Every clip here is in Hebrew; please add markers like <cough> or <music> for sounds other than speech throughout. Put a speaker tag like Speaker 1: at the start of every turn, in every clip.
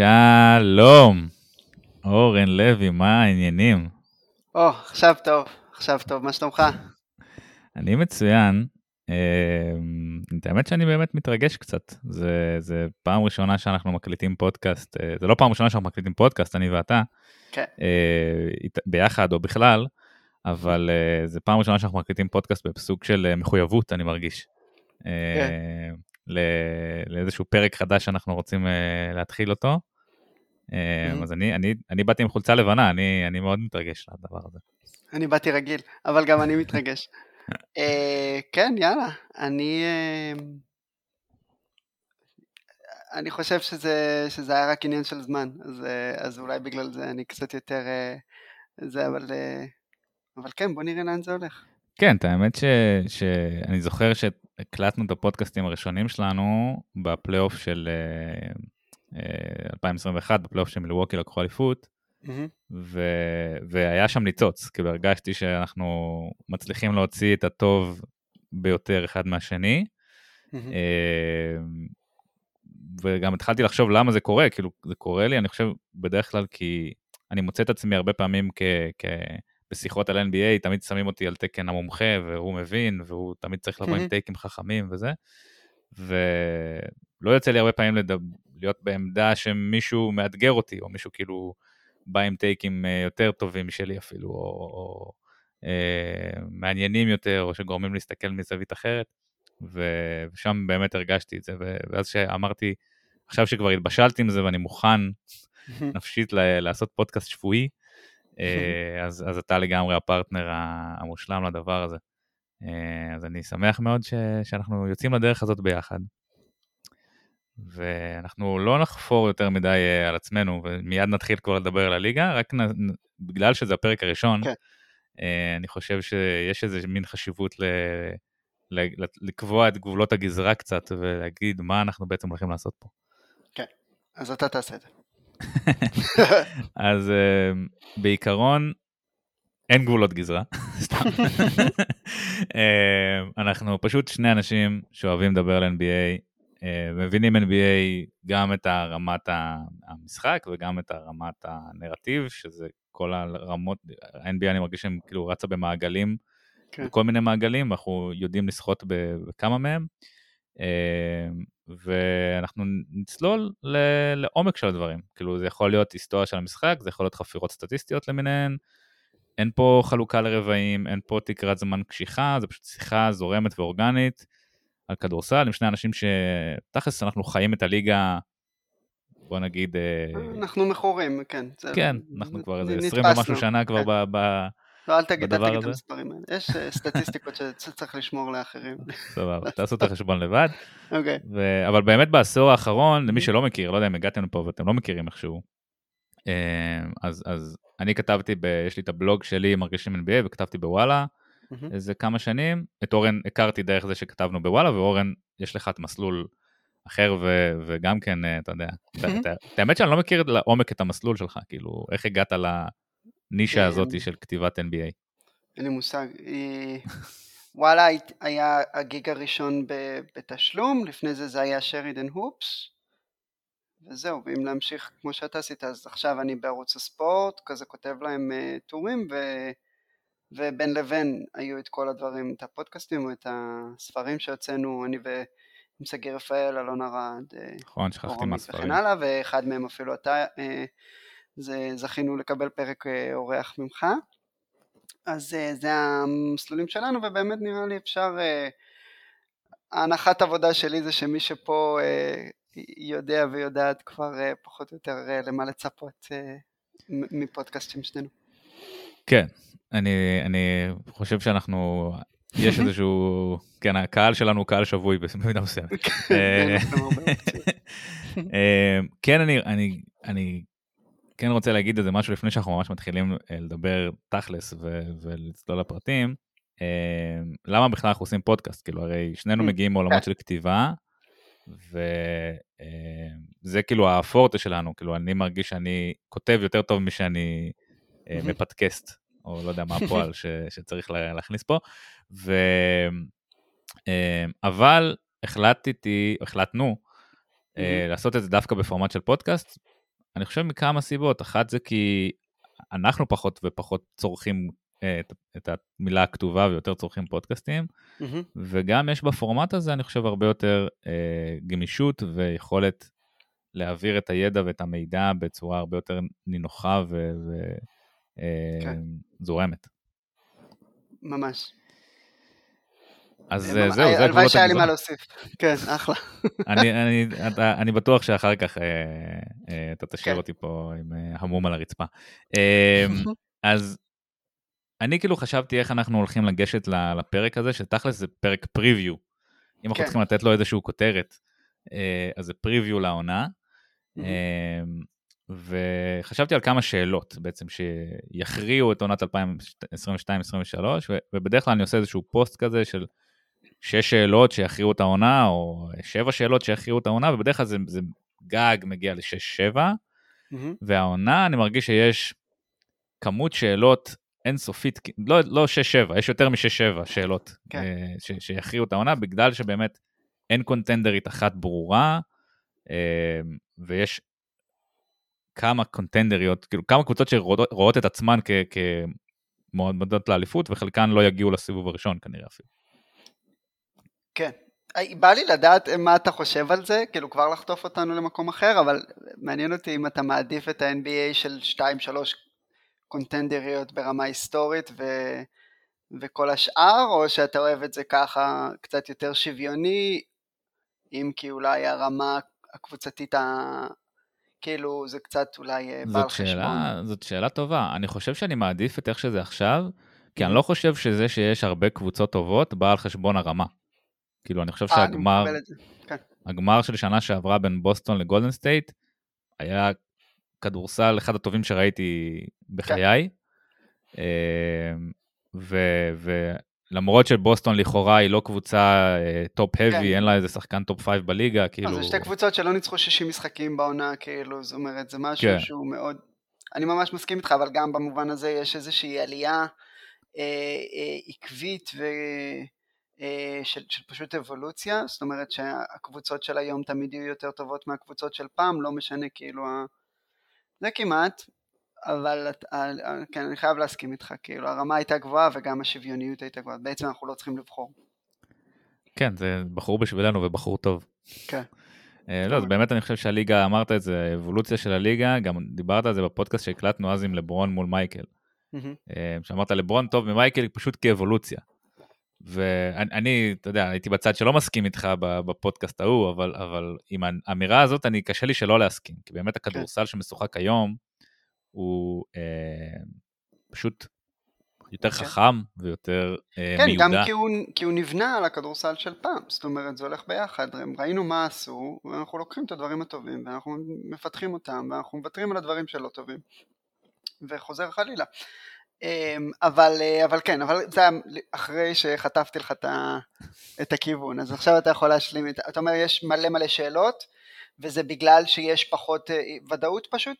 Speaker 1: שלום, אורן לוי, מה העניינים?
Speaker 2: או, עכשיו טוב, עכשיו טוב, מה שלומך?
Speaker 1: אני מצוין. את האמת שאני באמת מתרגש קצת, זה, זה פעם ראשונה שאנחנו מקליטים פודקאסט, אה, זה לא פעם ראשונה שאנחנו מקליטים פודקאסט, אני ואתה,
Speaker 2: כן.
Speaker 1: ביחד או בכלל, אבל אה, זה פעם ראשונה שאנחנו מקליטים פודקאסט בסוג של אה, מחויבות, אני מרגיש. כן. לאיזשהו פרק חדש שאנחנו רוצים להתחיל אותו. אז אני, אני, אני באתי עם חולצה לבנה, אני, אני מאוד מתרגש לדבר הזה.
Speaker 2: אני באתי רגיל, אבל גם אני מתרגש. כן, יאללה, אני... אני חושב שזה, שזה היה רק עניין של זמן, אז, אז אולי בגלל זה אני קצת יותר... זה, אבל, אבל כן, בוא נראה לאן זה הולך.
Speaker 1: כן, את האמת ש, שאני זוכר שהקלטנו את הפודקאסטים הראשונים שלנו בפלייאוף של 2021, בפלייאוף של מילווקי לקחו אליפות, ו... והיה שם ניצוץ, כאילו הרגשתי שאנחנו מצליחים להוציא את הטוב ביותר אחד מהשני. וגם התחלתי לחשוב למה זה קורה, כאילו זה קורה לי, אני חושב בדרך כלל כי אני מוצא את עצמי הרבה פעמים כ... כ... בשיחות על NBA, תמיד שמים אותי על תקן המומחה, והוא מבין, והוא תמיד צריך לבוא עם טייקים חכמים וזה. ולא יוצא לי הרבה פעמים לדב... להיות בעמדה שמישהו מאתגר אותי, או מישהו כאילו בא עם טייקים אה, יותר טובים משלי אפילו, או, או אה, מעניינים יותר, או שגורמים להסתכל מזווית אחרת, ושם באמת הרגשתי את זה, ואז שאמרתי, עכשיו שכבר התבשלתי עם זה ואני מוכן <laughs> נפשית לעשות פודקאסט שבועי, אה, <laughs> אז, אז אתה לגמרי הפרטנר המושלם לדבר הזה. אה, אז אני שמח מאוד ש, שאנחנו יוצאים לדרך הזאת ביחד. ואנחנו לא נחפור יותר מדי אה, על עצמנו, ומיד נתחיל כבר לדבר על הליגה, רק נ... בגלל שזה הפרק הראשון, כן. אה, אני חושב שיש איזה מין חשיבות ל... ל... לקבוע את גבולות הגזרה קצת, ולהגיד מה אנחנו בעצם הולכים לעשות פה.
Speaker 2: כן, אז אתה תעשה את זה. <laughs>
Speaker 1: אז אה, בעיקרון, אין גבולות גזרה, <laughs> סתם. <laughs> אנחנו פשוט שני אנשים שאוהבים לדבר על NBA, מבינים NBA גם את הרמת המשחק וגם את הרמת הנרטיב, שזה כל הרמות, NBA אני מרגיש שהם כאילו רצה במעגלים, כן. בכל מיני מעגלים, אנחנו יודעים לשחות בכמה מהם, אה, ואנחנו נצלול לעומק של הדברים, כאילו זה יכול להיות היסטוריה של המשחק, זה יכול להיות חפירות סטטיסטיות למיניהן, אין פה חלוקה לרבעים, אין פה תקרת זמן קשיחה, זה פשוט שיחה זורמת ואורגנית. על כדורסל עם שני אנשים שתכלס אנחנו חיים את הליגה, בוא נגיד...
Speaker 2: אה, אנחנו מכורים, כן.
Speaker 1: כן, אנחנו כבר איזה 20 ומשהו שנה כבר כן. ב...
Speaker 2: לא, אל תגיד, אל תגיד את המספרים האלה. יש אה, <laughs> סטטיסטיקות שצריך לשמור לאחרים.
Speaker 1: סבבה, תעשו את החשבון לבד. אוקיי. אבל באמת בעשור האחרון, למי שלא מכיר, לא יודע אם הגעתם לפה ואתם לא מכירים איכשהו, אה, אז אני כתבתי, יש לי את הבלוג שלי, מרגישים NBA, וכתבתי בוואלה, mm-hmm. איזה כמה שנים. את אורן הכרתי דרך זה שכתבנו בוואלה, ואורן, יש לך את מסלול אחר, ו- וגם כן, אה, אתה יודע, את האמת שאני לא מכיר לעומק את המסלול שלך, כאילו, איך הגעת לנישה הזאת של כתיבת NBA?
Speaker 2: אין לי מושג. אה, וואלה היה הגיג הראשון בתשלום, לפני זה זה היה שרידן הופס, וזהו, ואם להמשיך כמו שאתה עשית, אז עכשיו אני בערוץ הספורט, כזה כותב להם uh, טורים, ו... ובין לבין היו את כל הדברים, את הפודקאסטים או את הספרים שהוצאנו, אני ועם שגיא רפאל, אלון ארד,
Speaker 1: אה, נכון, שכחתי מהספרים,
Speaker 2: וכן הלאה, ואחד מהם אפילו אתה, אה, זה, זכינו לקבל פרק אה, אורח ממך. אז זה המסלולים שלנו, ובאמת נראה לי אפשר, ההנחת עבודה שלי זה שמי שפה יודע ויודעת כבר פחות או יותר למה לצפות מפודקאסטים שנינו.
Speaker 1: כן, אני, אני חושב שאנחנו, יש <laughs> איזשהו, כן, הקהל שלנו הוא קהל שבוי במידה מסוימת. כן, אה, <laughs> אה, כן, אני, אני, אני כן רוצה להגיד איזה משהו לפני שאנחנו ממש מתחילים אה, לדבר תכלס ולצלול לפרטים. למה בכלל אנחנו עושים פודקאסט? כאילו, הרי שנינו מגיעים מעולמות של כתיבה, וזה כאילו הפורטה שלנו, כאילו, אני מרגיש שאני כותב יותר טוב משאני מפדקסט. או לא יודע מה הפועל <laughs> ש, שצריך להכניס פה. ו, אה, אבל החלטתי, החלטנו mm-hmm. לעשות את זה דווקא בפורמט של פודקאסט, אני חושב מכמה סיבות. אחת זה כי אנחנו פחות ופחות צורכים אה, את, את המילה הכתובה ויותר צורכים פודקאסטים,
Speaker 2: מהמם.
Speaker 1: וגם יש בפורמט הזה, אני חושב, הרבה יותר אה, גמישות ויכולת להעביר את הידע ואת המידע בצורה הרבה יותר נינוחה
Speaker 2: כן.
Speaker 1: וזורמת.
Speaker 2: ממש.
Speaker 1: אז
Speaker 2: אה,
Speaker 1: אה, זהו, זה
Speaker 2: הלוואי
Speaker 1: גבולות
Speaker 2: שהיה לי מה. להוסיף. כן, אחלה. <laughs>
Speaker 1: אני, בטוח שאחר כך אה, אה, אתה תשאיר
Speaker 2: כן.
Speaker 1: אותי פה עם אה, המום על הרצפה. אה, <laughs> אז אני כאילו חשבתי איך אנחנו הולכים לגשת לפרק הזה, שתכלס זה פרק פריוויו. אם אנחנו
Speaker 2: כן.
Speaker 1: צריכים לתת לו איזשהו כותרת, אה, אז זה פריוויו לעונה. וחשבתי על כמה שאלות בעצם שיכריעו את עונת 2022-2023, ו- ובדרך כלל אני עושה איזשהו פוסט כזה של שש שאלות שיכריעו את העונה, או שבע שאלות שיכריעו את העונה, ובדרך כלל זה, זה גג מגיע לשש-שבע,
Speaker 2: מהמם.
Speaker 1: והעונה אני מרגיש שיש כמות שאלות אינסופית, לא, לא 6-7, יש יותר מ-6-7 שאלות
Speaker 2: כן.
Speaker 1: אה, ש, שיכריעו את העונה, בגלל שבאמת אין קונטנדרית אחת ברורה, אה, ויש כמה קונטנדריות, כאילו כמה קבוצות שרואות את עצמן כ- כמועמדות לאליפות, וחלקן לא יגיעו לסיבוב הראשון כנראה אפילו.
Speaker 2: כן. אה, בא לי לדעת מה אתה חושב על זה, כאילו כבר לחטוף אותנו למקום אחר, אבל מעניין אותי אם אתה מעדיף את ה-NBA של 2-3 קונטנדריות ברמה היסטורית ו... וכל השאר, או שאתה אוהב את זה ככה קצת יותר שוויוני, אם כי אולי הרמה הקבוצתית. כאילו זה קצת אולי אה, בעל חשבון.
Speaker 1: זאת שאלה טובה. אני חושב שאני מעדיף את איך שזה עכשיו, כי אני
Speaker 2: Mhm.
Speaker 1: לא חושב שזה שיש הרבה קבוצות טובות בא על חשבון הרמה. כאילו, אני חושב
Speaker 2: אה,
Speaker 1: שהגמר.
Speaker 2: כן.
Speaker 1: הגמר של שנה שעברה בין בוסטון לגולדן סטייט היה כדורסל אחד הטובים שראיתי בחיי.
Speaker 2: כן.
Speaker 1: ו- ולמרות שבוסטון לכאורה היא לא קבוצה top heavy,
Speaker 2: כן.
Speaker 1: אין לה איזה שחקן top 5 בליגה,
Speaker 2: לא,
Speaker 1: כאילו...
Speaker 2: זה שתי קבוצות שלא ניצחו 60 משחקים בעונה, כאילו, זאת אומרת, זה משהו
Speaker 1: כן.
Speaker 2: שהוא מאוד... אני ממש מסכים איתך, אבל גם במובן הזה יש איזושהי עלייה אה, אה, עקבית ו... אה, של, של פשוט אבולוציה, זאת אומרת שהקבוצות של היום תמיד יהיו יותר טובות מהקבוצות של פעם, לא משנה כאילו, ה... זה כמעט, אבל את- ה- ה- כן, אני חייב להסכים איתך, כאילו הרמה הייתה גבוהה וגם השוויוניות הייתה גבוהה, בעצם אנחנו לא צריכים לבחור.
Speaker 1: כן, זה בחור בשבילנו ובחור טוב.
Speaker 2: כן.
Speaker 1: אה, לא, אז באמת אני חושב שהליגה, אמרת את זה, האבולוציה של הליגה, גם דיברת על זה בפודקאסט שהקלטנו אז עם לברון מול מייקל. אה, שאמרת לברון טוב ממייקל פשוט כאבולוציה. ואני, אני, אתה יודע, הייתי בצד שלא מסכים איתך בפודקאסט ההוא, אבל, אבל עם האמירה הזאת, אני, קשה לי שלא להסכים, כי באמת הכדורסל שמשוחק היום, הוא אה, פשוט יותר
Speaker 2: כן.
Speaker 1: חכם ויותר אה,
Speaker 2: כן,
Speaker 1: מיודע.
Speaker 2: גם כי הוא, כי הוא נבנה על הכדורסל של פעם, זאת אומרת זה הולך ביחד, ראינו מה עשו, ואנחנו לוקחים את הדברים הטובים, ואנחנו מפתחים אותם, ואנחנו מוותרים על הדברים שלא טובים, וחוזר חלילה. אמ, אבל, אה, אבל כן, אבל זה אחרי שחטפתי לך את, הכיוון, אז עכשיו אתה יכול להשלים, את, אתה אומר יש מלא מלא שאלות, וזה בגלל שיש פחות אה, ודאות פשוט?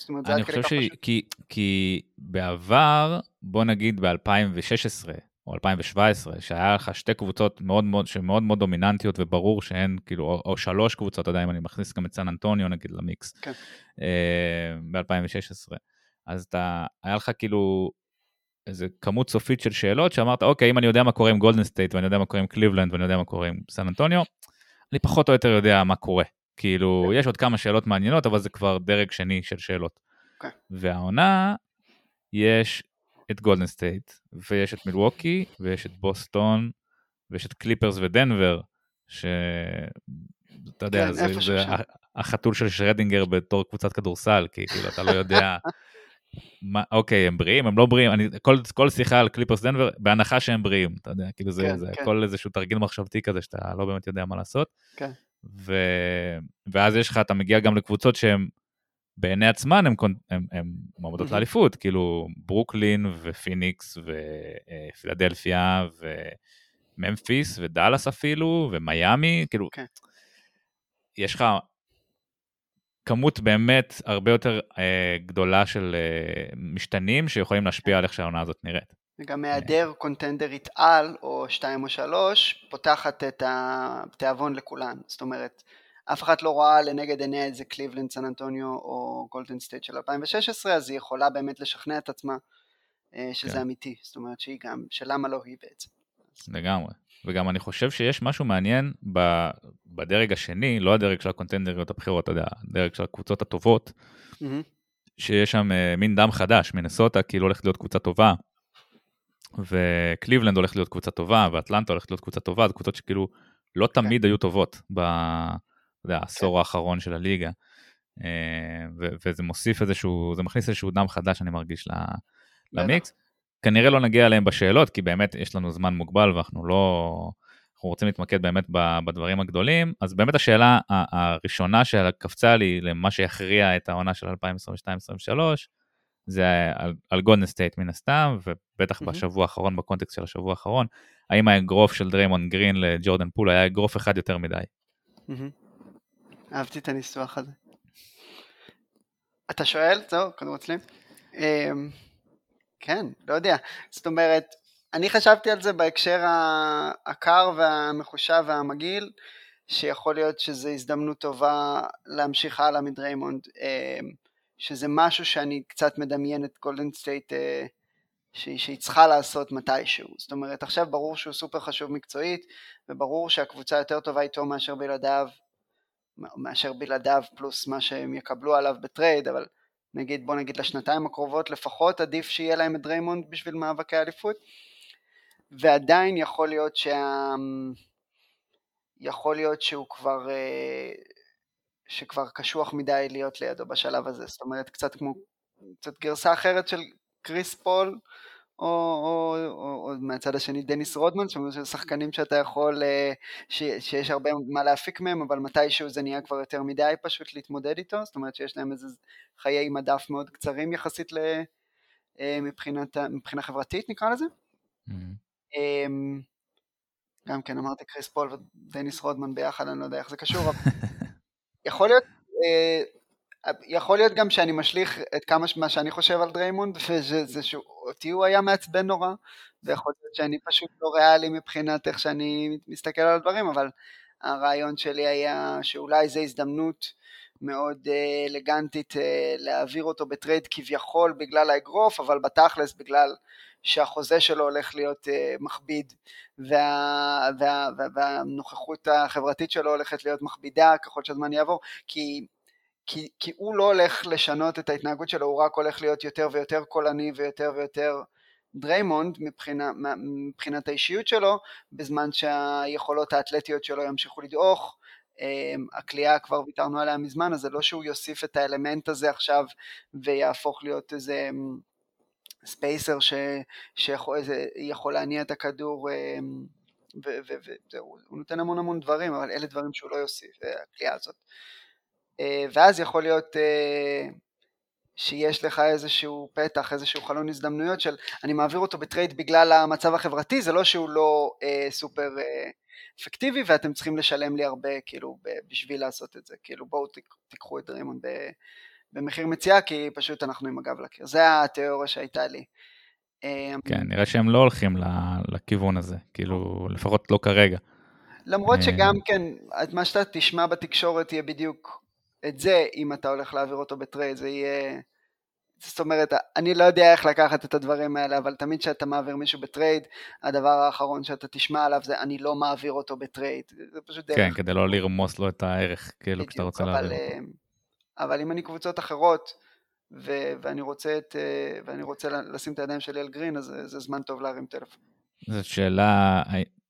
Speaker 2: זאת אומרת זה
Speaker 1: חושב
Speaker 2: כך
Speaker 1: ש...
Speaker 2: פשוט?
Speaker 1: כי, כי בעבר, בוא נגיד ב-2016 או 2017, שהיה לך שתי קבוצות מאוד מאוד, שמאוד מאוד דומיננטיות וברור שהן, כאילו, או, או שלוש קבוצות, אתה יודע אם אני מכניס גם את סן אנטוניו נגיד למיקס,
Speaker 2: כן.
Speaker 1: אה, ב-2016. אז אתה, היה לך כאילו איזה כמות סופית של שאלות שאמרת, אוקיי, אם אני יודע מה קורה עם גולדן סטייט ואני יודע מה קורה עם קליבלנד ואני יודע מה קורה עם סן אנטוניו, אני פחות או יותר יודע מה קורה. כאילו,
Speaker 2: כן.
Speaker 1: יש עוד כמה שאלות מעניינות, אבל זה כבר דרג שני של שאלות.
Speaker 2: אוקיי.
Speaker 1: והעונה, יש את גולדן סטייט, ויש את מילווקי, ויש את בוסטון, ויש את קליפרס ודנבר, ש... אתה יודע,
Speaker 2: כן,
Speaker 1: זה, זה. החתול של שרדינגר בתור קבוצת כדורסל, כי כאילו אתה לא יודע, <laughs> מה, אוקיי, הם בריאים, הם לא בריאים, אני, כל, כל שיחה על קליפרס דנבר, בהנחה שהם בריאים, אתה יודע, כאילו זה,
Speaker 2: כן,
Speaker 1: זה
Speaker 2: כן.
Speaker 1: הכל איזשהו תרגיל מחשבתי כזה שאתה לא באמת יודע מה לעשות.
Speaker 2: כן.
Speaker 1: ו... ואז יש לך, אתה מגיע גם לקבוצות שהן בעיני עצמן הן מועמדות
Speaker 2: מהמם.
Speaker 1: לאליפות, כאילו ברוקלין ופיניקס ופילדלפיה וממפיס ודאלאס אפילו ומיאמי, כאילו,
Speaker 2: כן.
Speaker 1: יש לך כמות באמת הרבה יותר אה, גדולה של אה, משתנים שיכולים להשפיע על איך שהעונה הזאת נראית.
Speaker 2: וגם היעדר contender ית על, או שתיים או שלוש, פותחת את התיאבון לכולן. זאת אומרת, אף אחד לא ראה לנגד עיניה את זה קליבלנד, סן אנטוניו או גולדן סטייט של 2016, אז היא יכולה באמת לשכנע את עצמה אה, שזה כן. אמיתי, זאת אומרת שהיא גם, שלמה לא היא בעצם.
Speaker 1: לגמרי. וגם אני חושב שיש משהו מעניין בדרג השני, לא הדרג של הקונטנדריות הבכירות, אתה יודע, הדרג של הקבוצות הטובות, mm-hmm. שיש שם uh, מין דם חדש, מנסוטה כאילו הולכת להיות קבוצה טובה, וקליבלנד הולכת להיות קבוצה טובה, ואטלנטה הולכת להיות קבוצה טובה, זה קבוצות שכאילו לא כן. תמיד. היו טובות בעשור okay. האחרון של הליגה. ו- וזה מוסיף איזשהו, זה מכניס איזשהו דם חדש, אני מרגיש, למיקס. כנראה לא נגיע אליהם בשאלות, כי באמת יש לנו זמן מוגבל ואנחנו לא... אנחנו רוצים להתמקד באמת בדברים הגדולים. אז באמת השאלה הראשונה שקפצה לי למה שיכריע את העונה של 2022-2023, זה על, על גולדן סטייט מן הסתם, ובטח mm-hmm. בשבוע האחרון, בקונטקסט של השבוע האחרון, האם האגרוף של דריימון גרין לג'ורדן פול היה אגרוף אחד יותר מדי. Mm-hmm.
Speaker 2: אהבתי את הניסוח הזה. אתה שואל? זהו, קודם אצלי. אמ, כן, לא יודע. זאת אומרת, אני חשבתי על זה בהקשר הקר והמחושב והמגעיל, שיכול להיות שזו הזדמנות טובה להמשיך הלאה מדריימונד, שזה משהו שאני קצת מדמיין את גולדן סטייט אה, שהיא צריכה לעשות מתישהו. זאת אומרת, עכשיו ברור שהוא סופר חשוב מקצועית, וברור שהקבוצה יותר טובה איתו מאשר בלעדיו, מאשר בלעדיו פלוס מה שהם יקבלו עליו ב trade, אבל נגיד בוא נגיד לשנתיים הקרובות לפחות עדיף שיהיה להם את דריימונד בשביל מאבקי אליפות ועדיין יכול להיות שה... יכול להיות שהוא כבר אה, שכבר קשוח מדי להיות לידו בשלב הזה זאת אומרת קצת כמו קצת גרסה אחרת של קריס פול או, או, או, או מהצד השני דניס רודמן, שזה שחקנים שאתה יכול, אה, ש, שיש הרבה מה להפיק מהם, אבל מתישהו זה נהיה כבר יותר מדי פשוט להתמודד איתו, זאת אומרת שיש להם איזה חיי מדף מאוד קצרים יחסית ל, אה, מבחינת, מבחינה חברתית נקרא לזה. Mm-hmm. גם כן אמרתי קריס פול ודניס רודמן ביחד, אני לא יודע איך זה קשור, אבל <laughs> יכול להיות אה, יכול להיות גם שאני משליך את כמה מה שאני חושב על דריימונד, וזה שאותי הוא היה מעצבן נורא, ויכול להיות שאני פשוט לא ריאלי מבחינת איך שאני מסתכל על הדברים, אבל הרעיון שלי היה שאולי זו הזדמנות מאוד אה, אלגנטית אה, להעביר אותו בטרייד כביכול בגלל האגרוף, אבל בתכלס בגלל שהחוזה שלו הולך להיות uh, מכביד וה, וה, וה, והנוכחות החברתית שלו הולכת להיות מכבידה ככל שהזמן יעבור, כי כי, כי הוא לא הולך לשנות את ההתנהגות שלו, הוא רק הולך להיות יותר ויותר קולני ויותר ויותר דריימונד מבחינה, מבחינת האישיות שלו, בזמן שהיכולות האתלטיות שלו ימשיכו לדעוך. הקליעה כבר ויתרנו עליה מזמן, אז זה לא שהוא יוסיף את האלמנט הזה עכשיו ויהפוך להיות איזה spacer ש, שיכול להניע את הכדור וזהו, הוא נותן המון המון דברים, אבל אלה דברים שהוא לא יוסיף, הקליעה הזאת. אה, ואז יכול להיות אה, שיש לך איזשהו פתח, איזשהו חלון הזדמנויות של אני מעביר אותו בטרייד בגלל המצב החברתי, זה לא שהוא לא אה, סופר אה, אפקטיבי ואתם צריכים לשלם לי הרבה כאילו בשביל לעשות את זה, כאילו בואו תיקחו את דריימונד במחיר מציאה כי פשוט אנחנו עם הגב לקיר, זה התיאוריה שהייתה לי.
Speaker 1: אה, כן, נראה שהם לא הולכים לכיוון הזה, כאילו לפחות לא כרגע.
Speaker 2: למרות שגם כן, מה שאתה תשמע בתקשורת יהיה בדיוק את זה, אם אתה הולך להעביר אותו בטרייד, זה יהיה... זאת אומרת, אני לא יודע איך לקחת את הדברים האלה, אבל תמיד כשאתה מעביר מישהו בטרייד, הדבר האחרון שאתה תשמע עליו זה אני לא מעביר אותו בטרייד. זה פשוט
Speaker 1: דרך. כן, כדי לא לרמוס לו את הערך, כאילו, כשאתה רוצה להעביר אותו.
Speaker 2: אבל אם אני קבוצות אחרות, ו- ואני רוצה, את, אה, ואני רוצה לשים את הידיים שלי על גרין, אז זה זמן טוב להרים טלפון.
Speaker 1: זאת שאלה,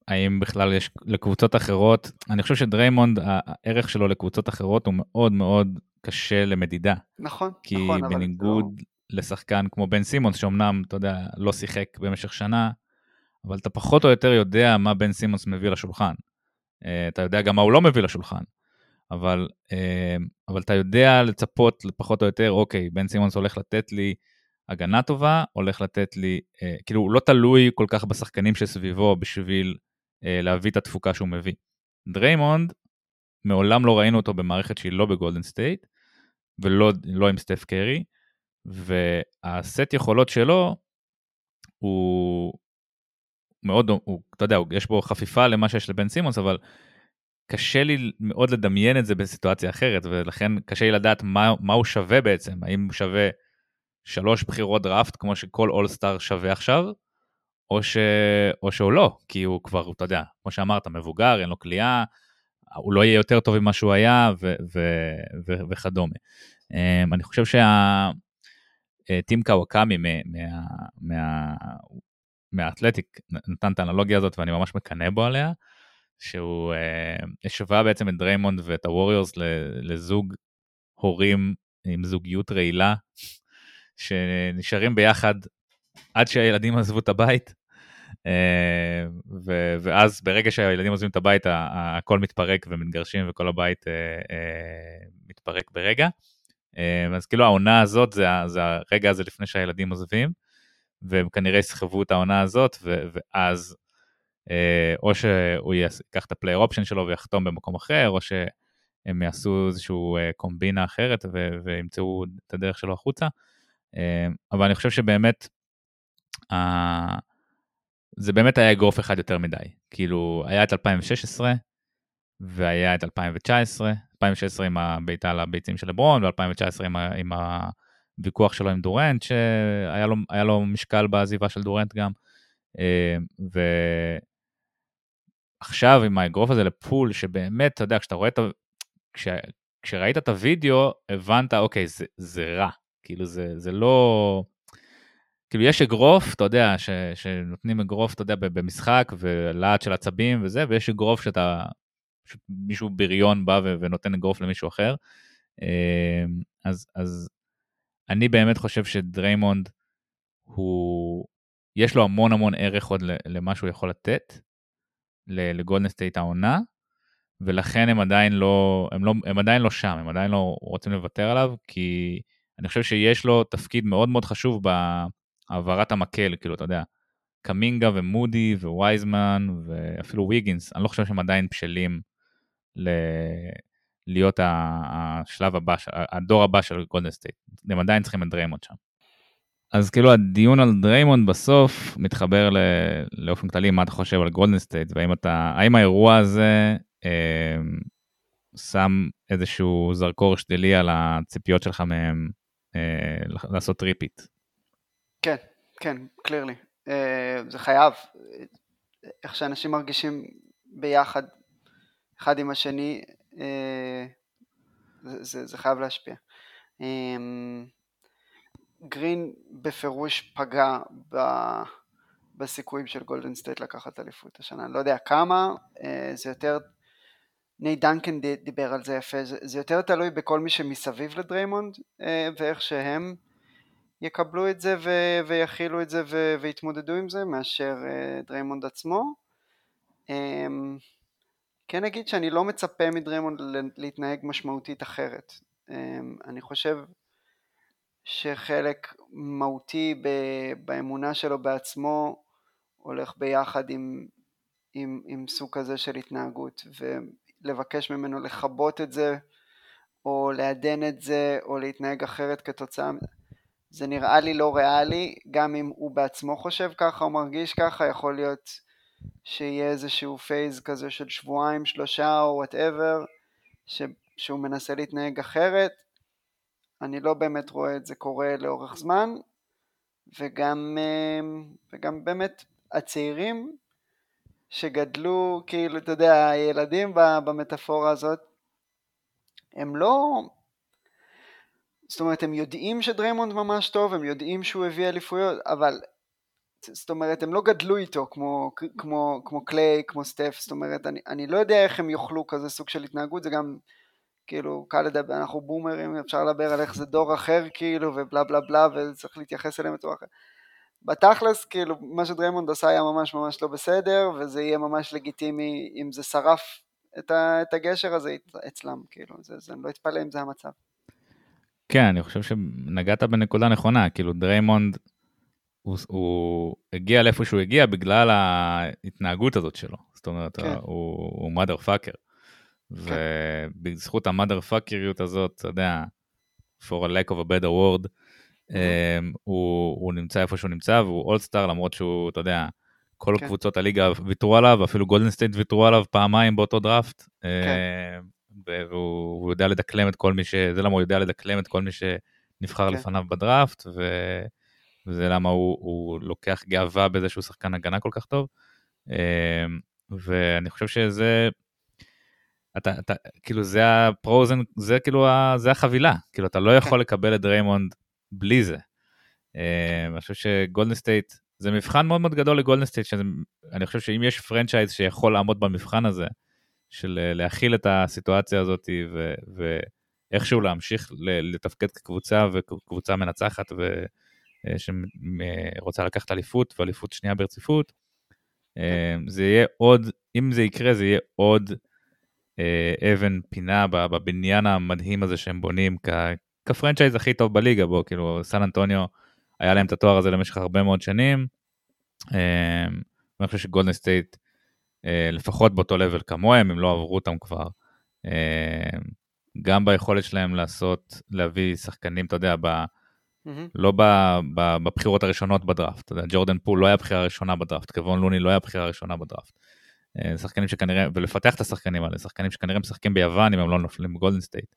Speaker 1: האם בכלל יש לקבוצות אחרות, אני חושב שדריימונד, הערך שלו לקבוצות אחרות הוא מאוד מאוד קשה למדידה.
Speaker 2: נכון,
Speaker 1: כי
Speaker 2: נכון.
Speaker 1: כי בניגוד לא... לשחקן כמו בן סימונס, שאומנם, אתה יודע, לא שיחק במשך שנה, אבל אתה פחות או יותר יודע מה בן סימונס מביא לשולחן. אה, אתה יודע גם מה הוא לא מביא לשולחן. אבל, אה, אבל אתה יודע לצפות פחות או יותר, אוקיי, בן סימונס הולך לתת לי הגנה טובה, הולך לתת לי, אה, כאילו הוא לא תלוי כל כך בשחקנים שסביבו בשביל אה, להביא את התפוקה שהוא מביא. דריימונד, מעולם לא ראינו אותו במערכת שהיא לא בגולדן סטייט, ולא לא עם סטף קרי, והסט יכולות שלו הוא מאוד, הוא, אתה יודע, יש בו חפיפה למה שיש לבן סימונס, אבל קשה לי מאוד לדמיין את זה בסיטואציה אחרת, ולכן קשה לי לדעת מה, מה הוא שווה בעצם, האם הוא שווה שלוש בחירות דראפט, כמו שכל אולסטאר שווה עכשיו, או, ש... או שהוא לא, כי הוא כבר, אתה יודע, כמו שאמרת, מבוגר, אין לו כליאה, הוא לא יהיה יותר טוב ממה שהוא היה, ו... ו... ו... וכדומה. אמ, אני חושב שטים אה, קוואקאמי מה... מה... מה... מהאתלטיק נתן את האנלוגיה הזאת ואני ממש מקנא בו עליה, שהוא אה, השווה בעצם את דריימונד ואת הווריורס לזוג הורים עם זוגיות רעילה, שנשארים ביחד עד שהילדים עזבו את הבית, אה, ו- ואז ברגע שהילדים עוזבים את הבית הכל מתפרק ומתגרשים וכל הבית אה, מתפרק ברגע. אז כאילו העונה הזאת זה, זה הרגע הזה לפני שהילדים עוזבים, והם כנראה יסחבו את העונה הזאת, ו- ואז אה, או שהוא ייקח את ה player option שלו ויחתום במקום אחר, או שהם יעשו איזשהו אה, קומבינה אחרת ו- וימצאו את הדרך שלו החוצה. אה, אבל אני חושב שבאמת, זה באמת היה אגרוף אחד יותר מדי. כאילו, היה את 2016, והיה את 2019, 2016 עם הבעיטה לביצים של לברון, ו-2019 עם, עם הוויכוח שלו עם דורנט, שהיה לו, לו משקל בעזיבה של דורנט גם. ו... עכשיו עם האגרוף הזה לפול, שבאמת, אתה יודע, כשאתה רואה את ה... כש... כשראית את הוידאו, הבנת, אוקיי, זה, זה רע. כאילו, זה, זה לא... כאילו, יש אגרוף, אתה יודע, ש... שנותנים אגרוף, אתה יודע, במשחק, ולהט של עצבים וזה, ויש אגרוף שאתה... מישהו בריון בא ו... ונותן אגרוף למישהו אחר. אמ, אז, אז אני באמת חושב שדריימונד הוא... יש לו המון המון ערך עוד למה שהוא יכול לתת. לגולדן סטייט העונה, ולכן הם עדיין לא, הם לא, הם עדיין לא שם, הם עדיין לא רוצים לוותר עליו, כי אני חושב שיש לו תפקיד מאוד מאוד חשוב בהעברת המקל, כאילו, אתה יודע, קמינגה ומודי ווייזמן ואפילו ויגינס, אני לא חושב שהם עדיין בשלים ל... להיות השלב הבא, הדור הבא של גולדן סטייט. הם עדיין צריכים את דריימונד שם. אז כאילו הדיון על דריימונד בסוף מתחבר לאופן כללי מה אתה חושב על גולדן סטייט והאם אתה, האם האירוע הזה אה, שם איזשהו זרקור שלילי על הציפיות שלך מהם אה, לעשות repeat.
Speaker 2: כן, כן, clearly. אה, זה חייב. איך שאנשים מרגישים ביחד, אחד עם השני, אה, זה, זה, זה חייב להשפיע. אה, גרין בפירוש פגע ב... בסיכויים של גולדן סטייט לקחת אליפות השנה. אני לא יודע כמה, אה, זה יותר, נייט דנקן דיבר על זה יפה, זה, זה יותר תלוי בכל מי שמסביב לדריימונד אה, ואיך שהם יקבלו את זה ו... ויכילו את זה ו... ויתמודדו עם זה מאשר אה, דריימונד עצמו. כן אגיד שאני לא מצפה מדריימונד להתנהג משמעותית אחרת. אני חושב שחלק מהותי באמונה שלו בעצמו הולך ביחד עם, עם, עם סוג כזה של התנהגות ולבקש ממנו לכבות את זה או לעדן את זה או להתנהג אחרת כתוצאה זה נראה לי לא ריאלי גם אם הוא בעצמו חושב ככה או מרגיש ככה יכול להיות שיהיה איזשהו phase כזה של שבועיים שלושה או whatever שהוא מנסה להתנהג אחרת אני לא באמת רואה את זה קורה לאורך זמן, וגם, אה, וגם באמת הצעירים שגדלו, כאילו, אתה יודע, הילדים במטאפורה הזאת, הם לא... זאת אומרת, הם יודעים שדריימונד ממש טוב, הם יודעים שהוא הביא אליפויות, אבל זאת אומרת, הם לא גדלו איתו כמו, כמו, כמו קליי, כמו סטף, זאת אומרת, אני, אני לא יודע איך הם יאכלו כזה סוג של התנהגות, זה גם כאילו קל לדבר, אנחנו boomers, אפשר לדבר על איך זה דור אחר כאילו ובלה בלה בלה וצריך להתייחס אליהם בצורה אחרת. בתכלס כאילו מה שדריימונד עשה היה ממש ממש לא בסדר וזה יהיה ממש לגיטימי אם זה שרף את, ה, את הגשר הזה אצלם כאילו, זה, זה, אני לא אתפלא אם זה המצב.
Speaker 1: כן, אני חושב שנגעת בנקודה נכונה, כאילו דריימונד הוא, הוא הגיע לאיפה שהוא הגיע בגלל ההתנהגות הזאת שלו, זאת אומרת, כן. הוא, הוא mother fucker. כן. ובזכות ה mother fucker יות הזאת, אתה יודע, for a lack of a better word, um, הוא, הוא נמצא איפה שהוא נמצא והוא all-star למרות שהוא, אתה יודע, כל
Speaker 2: כן.
Speaker 1: קבוצות הליגה ויתרו עליו, אפילו גולדן סטייט ויתרו עליו פעמיים באותו דראפט.
Speaker 2: כן.
Speaker 1: אה, והוא הוא יודע לדקלם את כל מי ש... זה למה הוא יודע לדקלם את כל מי שנבחר
Speaker 2: כן.
Speaker 1: לפניו בדראפט, ו... וזה למה הוא, הוא לוקח גאווה בזה שהוא שחקן הגנה כל כך טוב. אה, ואני חושב שזה, אתה, אתה, כאילו זה ה frozen, זה כאילו, ה, זה החבילה, כאילו אתה לא יכול
Speaker 2: כן.
Speaker 1: לקבל את דריימונד בלי זה. אה, אני חושב שגולדן סטייט, זה מבחן מאוד מאוד גדול לגולדן סטייט, שאני חושב שאם יש franchise שיכול לעמוד במבחן הזה, של אה, להכיל את הסיטואציה הזאת ו, ואיכשהו להמשיך לתפקד כקבוצה וקבוצה מנצחת אה, שרוצה לקחת אליפות ואליפות שנייה ברציפות, אה, זה יהיה עוד, אם זה יקרה, זה יהיה עוד אה, אבן פינה בבניין המדהים הזה שהם בונים כ, כ franchise הכי טוב בליגה, בו, כאילו סן אנטוניו, היה להם את התואר הזה למשך הרבה מאוד שנים. ואני חושב שגולדן סטייט, לפחות באותו level כמוהם, הם לא עברו אותם כבר. גם ביכולת שלהם לעשות, להביא שחקנים, אתה יודע, ב, mm-hmm. לא ב, ב, בבחירות הראשונות בדראפט. אתה יודע, ג'ורדן פול לא היה בחירה ראשונה בדראפט, קוון לוני לא היה בחירה ראשונה בדראפט. שחקנים שכנראה, ולפתח את השחקנים האלה, שחקנים שכנראה משחקים ביוון אם הם לא נופלים בגולדן סטייט.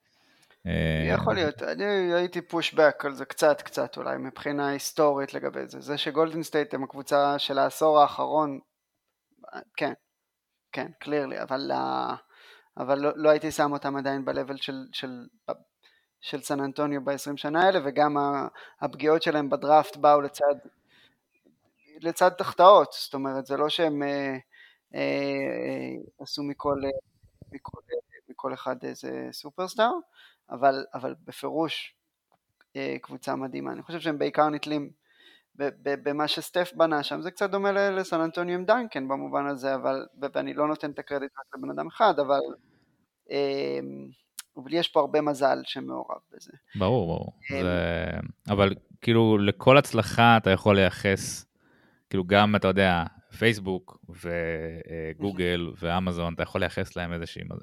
Speaker 2: יכול להיות, אני הייתי pushback על זה קצת קצת אולי מבחינה היסטורית לגבי זה, זה שגולדן סטייט הם הקבוצה של העשור האחרון, כן, כן, clearly, אבל, אבל לא, לא הייתי שם אותם עדיין ב-level של, של, של סן אנטוניו ב-20 שנה האלה, וגם הפגיעות שלהם בדראפט באו לצד, לצד תחתאות, זאת אומרת, זה לא שהם אה, אה, עשו מכל, מכל, מכל אחד איזה סופרסטאר, אבל, אבל בפירוש אה, קבוצה מדהימה. אני חושב שהם בעיקר נתלים במה שסטף בנה שם, זה קצת דומה לסן אנטוניו עם דנקן במובן הזה, אבל, ואני לא נותן את הקרדיט רק לבן אדם אחד, אבל, אה, אבל יש פה הרבה מזל שמעורב בזה.
Speaker 1: ברור, ברור. זה... אבל כאילו לכל הצלחה אתה יכול לייחס, כאילו גם, אתה יודע, פייסבוק וגוגל ואמזון, אתה יכול לייחס להם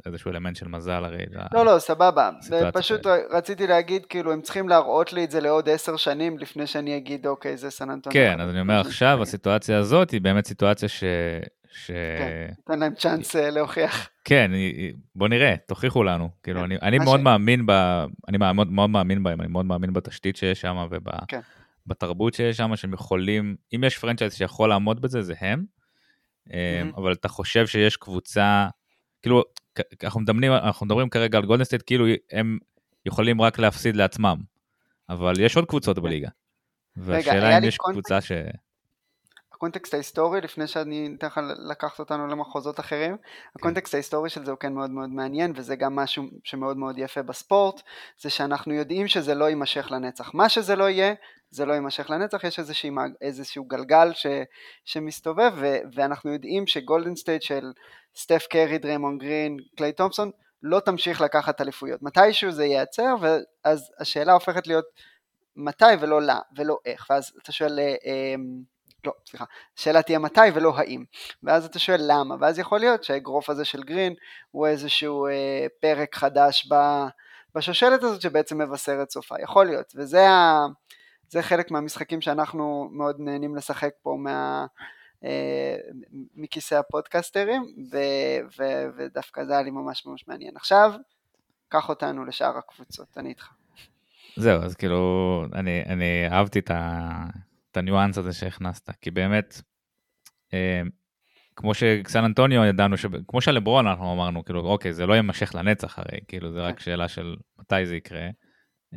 Speaker 1: איזשהו, אלמנט של מזל הרי.
Speaker 2: לא, לא, סבבה. פשוט רציתי להגיד, כאילו, הם צריכים להראות לי את זה לעוד עשר שנים לפני שאני אגיד, אוקיי, זה סן אנטוניו.
Speaker 1: כן, אז אני אומר <laughs> עכשיו, הסיטואציה הזאת היא באמת סיטואציה ש... ש...
Speaker 2: כן, תן להם צ'אנס להוכיח.
Speaker 1: כן, בוא נראה, תוכיחו לנו. כאילו, אני, אני מאוד מאמין ב... אני מאוד, מאוד מאמין בהם, אני מאוד מאמין בתשתית שיש שם וב... בתרבות שיש שם, שהם יכולים, אם יש franchise שיכול לעמוד בזה, זה הם. Mm-hmm. אבל אתה חושב שיש קבוצה, כאילו, אנחנו מדברים, אנחנו מדברים כרגע על גולדנסטייט, כאילו הם יכולים רק להפסיד לעצמם. אבל יש עוד קבוצות כן. בליגה. והשאלה אם יש קבוצה ש...
Speaker 2: ה context ההיסטורי, לפני שאני אתן לך לקחת אותנו למחוזות אחרים. ה context ההיסטורי של זה הוא כן מאוד מאוד מעניין, וזה גם משהו שמאוד מאוד יפה בספורט, זה שאנחנו יודעים שזה לא יימשך לנצח. מה שזה לא יהיה, זה לא יימשך לנצח, יש איזשהו, איזשהו גלגל ש, שמסתובב, ו, ואנחנו יודעים שגולדן סטייט של סטף קרי, דריימונד גרין, קליי תומפסון, לא תמשיך לקחת אליפויות. מתישהו זה ייעצר, ואז השאלה הופכת להיות מתי ולא לה, ולא איך, ואז אתה שואל, אה, אמ, לא, סליחה, השאלה תהיה מתי ולא האם, ואז אתה שואל למה, ואז יכול להיות שהאגרוף הזה של גרין הוא איזשהו אה, פרק חדש ב, בשושלת הזאת שבעצם מבשר את סופה, יכול להיות, וזה ה... זה חלק מהמשחקים שאנחנו מאוד נהנים לשחק פה מה, אה, מכיסא הפודקסטרים, ו, ו, ודווקא זה היה לי ממש ממש מעניין. עכשיו, קח אותנו לשאר הקבוצות, אני איתך.
Speaker 1: זהו, אז כאילו, אני, אני אהבתי את, ה, את הניואנס הזה שהכנסת, כי באמת, אה, כמו שסן אנטוניו ידענו, ש... כמו שלברון אנחנו אמרנו, כאילו, אוקיי, זה לא יימשך לנצח הרי, כאילו, זה רק כן. שאלה של מתי זה יקרה.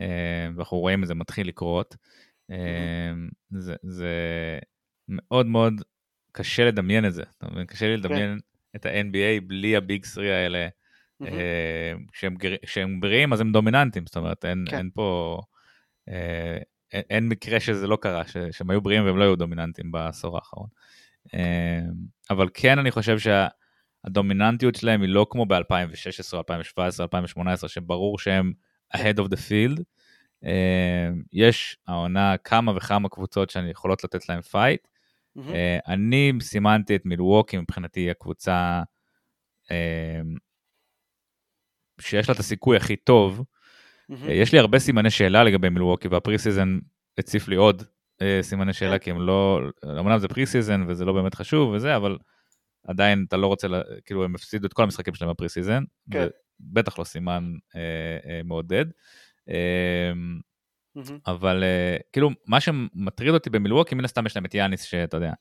Speaker 1: אה, ואנחנו רואים את זה מתחיל לקרות. אה, זה, זה מאוד מאוד קשה לדמיין את זה, אתה מבין? קשה לי לדמיין כן. את ה-NBA בלי הביג סרי האלה. כשהם, כשהם בריאים אז הם דומיננטים, זאת אומרת, אין, כן. אין פה... אה, אין, אין מקרה שזה לא קרה, ש, שהם היו בריאים והם לא היו דומיננטים בעשור האחרון. אבל כן, אני חושב שהדומיננטיות שלהם היא לא כמו ב-2016, 2017, 2018, שברור שהם ahead of the field. Uh, יש העונה כמה וכמה קבוצות שאני יכולות לתת להם פייט. Mm-hmm. Uh, אני סימנתי את מילווקי מבחינתי הקבוצה uh, שיש לה את הסיכוי הכי טוב. Mm-hmm. Uh, יש לי הרבה סימני שאלה לגבי מילווקי וה preseason הציף לי עוד אה, סימני שאלה, כי הם לא, אמנם זה preseason וזה לא באמת חשוב וזה, אבל עדיין אתה לא רוצה, לה, כאילו הם הפסידו את כל המשחקים שלהם ב preseason,
Speaker 2: כן.
Speaker 1: בטח לא סימן אה, אה, מעודד. אה, אבל אה, כאילו, מה שמטריד אותי במילווקי, מן הסתם יש להם את יאניס, שאתה יודע,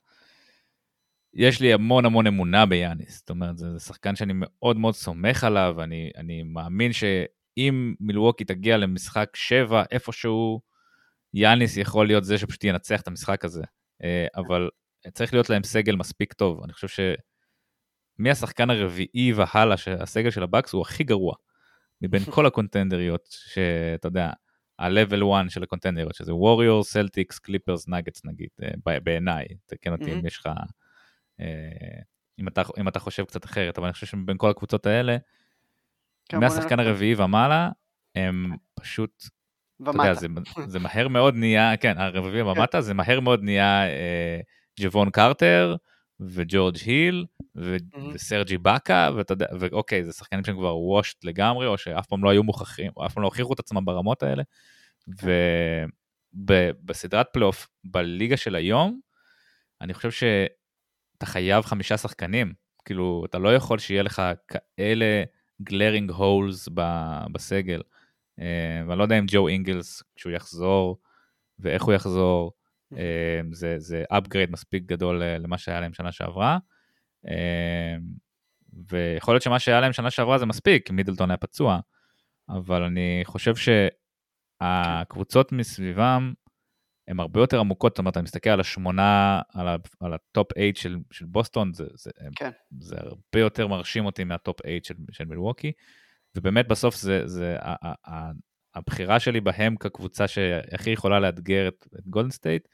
Speaker 1: יש לי המון המון אמונה ביאניס. זאת אומרת, זה, זה שחקן שאני מאוד מאוד סומך עליו, אני, אני מאמין שאם מילווקי תגיע למשחק 7 איפשהו, יאניס יכול להיות זה שפשוט ינצח את המשחק הזה. אה, אבל צריך להיות להם סגל מספיק טוב. אני חושב ש... מהשחקן הרביעי והלאה, שהסגל של הבאקס הוא הכי גרוע. מבין כל הקונטנדריות, שאתה יודע, ה-level 1 של הקונטנדריות, שזה ווריורס, סלטיקס, קליפרס, נגטס נגיד, אה, בעיניי, תקן אותי אם יש לך, אה, אם אתה, אם אתה חושב קצת אחרת, אבל אני חושב שמבין כל הקבוצות האלה, מהשחקן הרביעי ומעלה, הם פשוט, ומטה. אתה יודע, זה, זה מהר מאוד נהיה, כן, הרביעי ומטה, זה מהר מאוד נהיה אה, ג'וון קרטר, וג'ורג' היל, ו- mm-hmm. וסרג'י באקה, ואתה יודע, ואוקיי, זה שחקנים שהם כבר washed לגמרי, או שאף פעם לא היו מוכחים, או אף פעם לא הוכיחו את עצמם ברמות האלה. כן. ובסדרת פלייאוף, בליגה של היום, אני חושב שאתה חייב חמישה שחקנים. כאילו, אתה לא יכול שיהיה לך כאלה glaring holes בסגל. אה, ואני לא יודע אם ג'ו אינגלס, כשהוא יחזור, ואיך הוא יחזור, אמ, זה, זה upgrade מספיק גדול אה, למה שהיה להם שנה שעברה. ויכול להיות שמה שהיה להם שנה שעברה זה מספיק, כי מידלטון היה פצוע, אבל אני חושב שהקבוצות מסביבם הן הרבה יותר עמוקות, זאת אומרת, אני מסתכל על השמונה, על, ה, על ה top 8 של, של בוסטון, זה, זה, כן. זה הרבה יותר מרשים אותי מה top 8 של, של מילווקי, ובאמת בסוף זה, זה ה, ה, ה, הבחירה שלי בהם כקבוצה שהכי יכולה לאתגר את, את גולדן סטייט,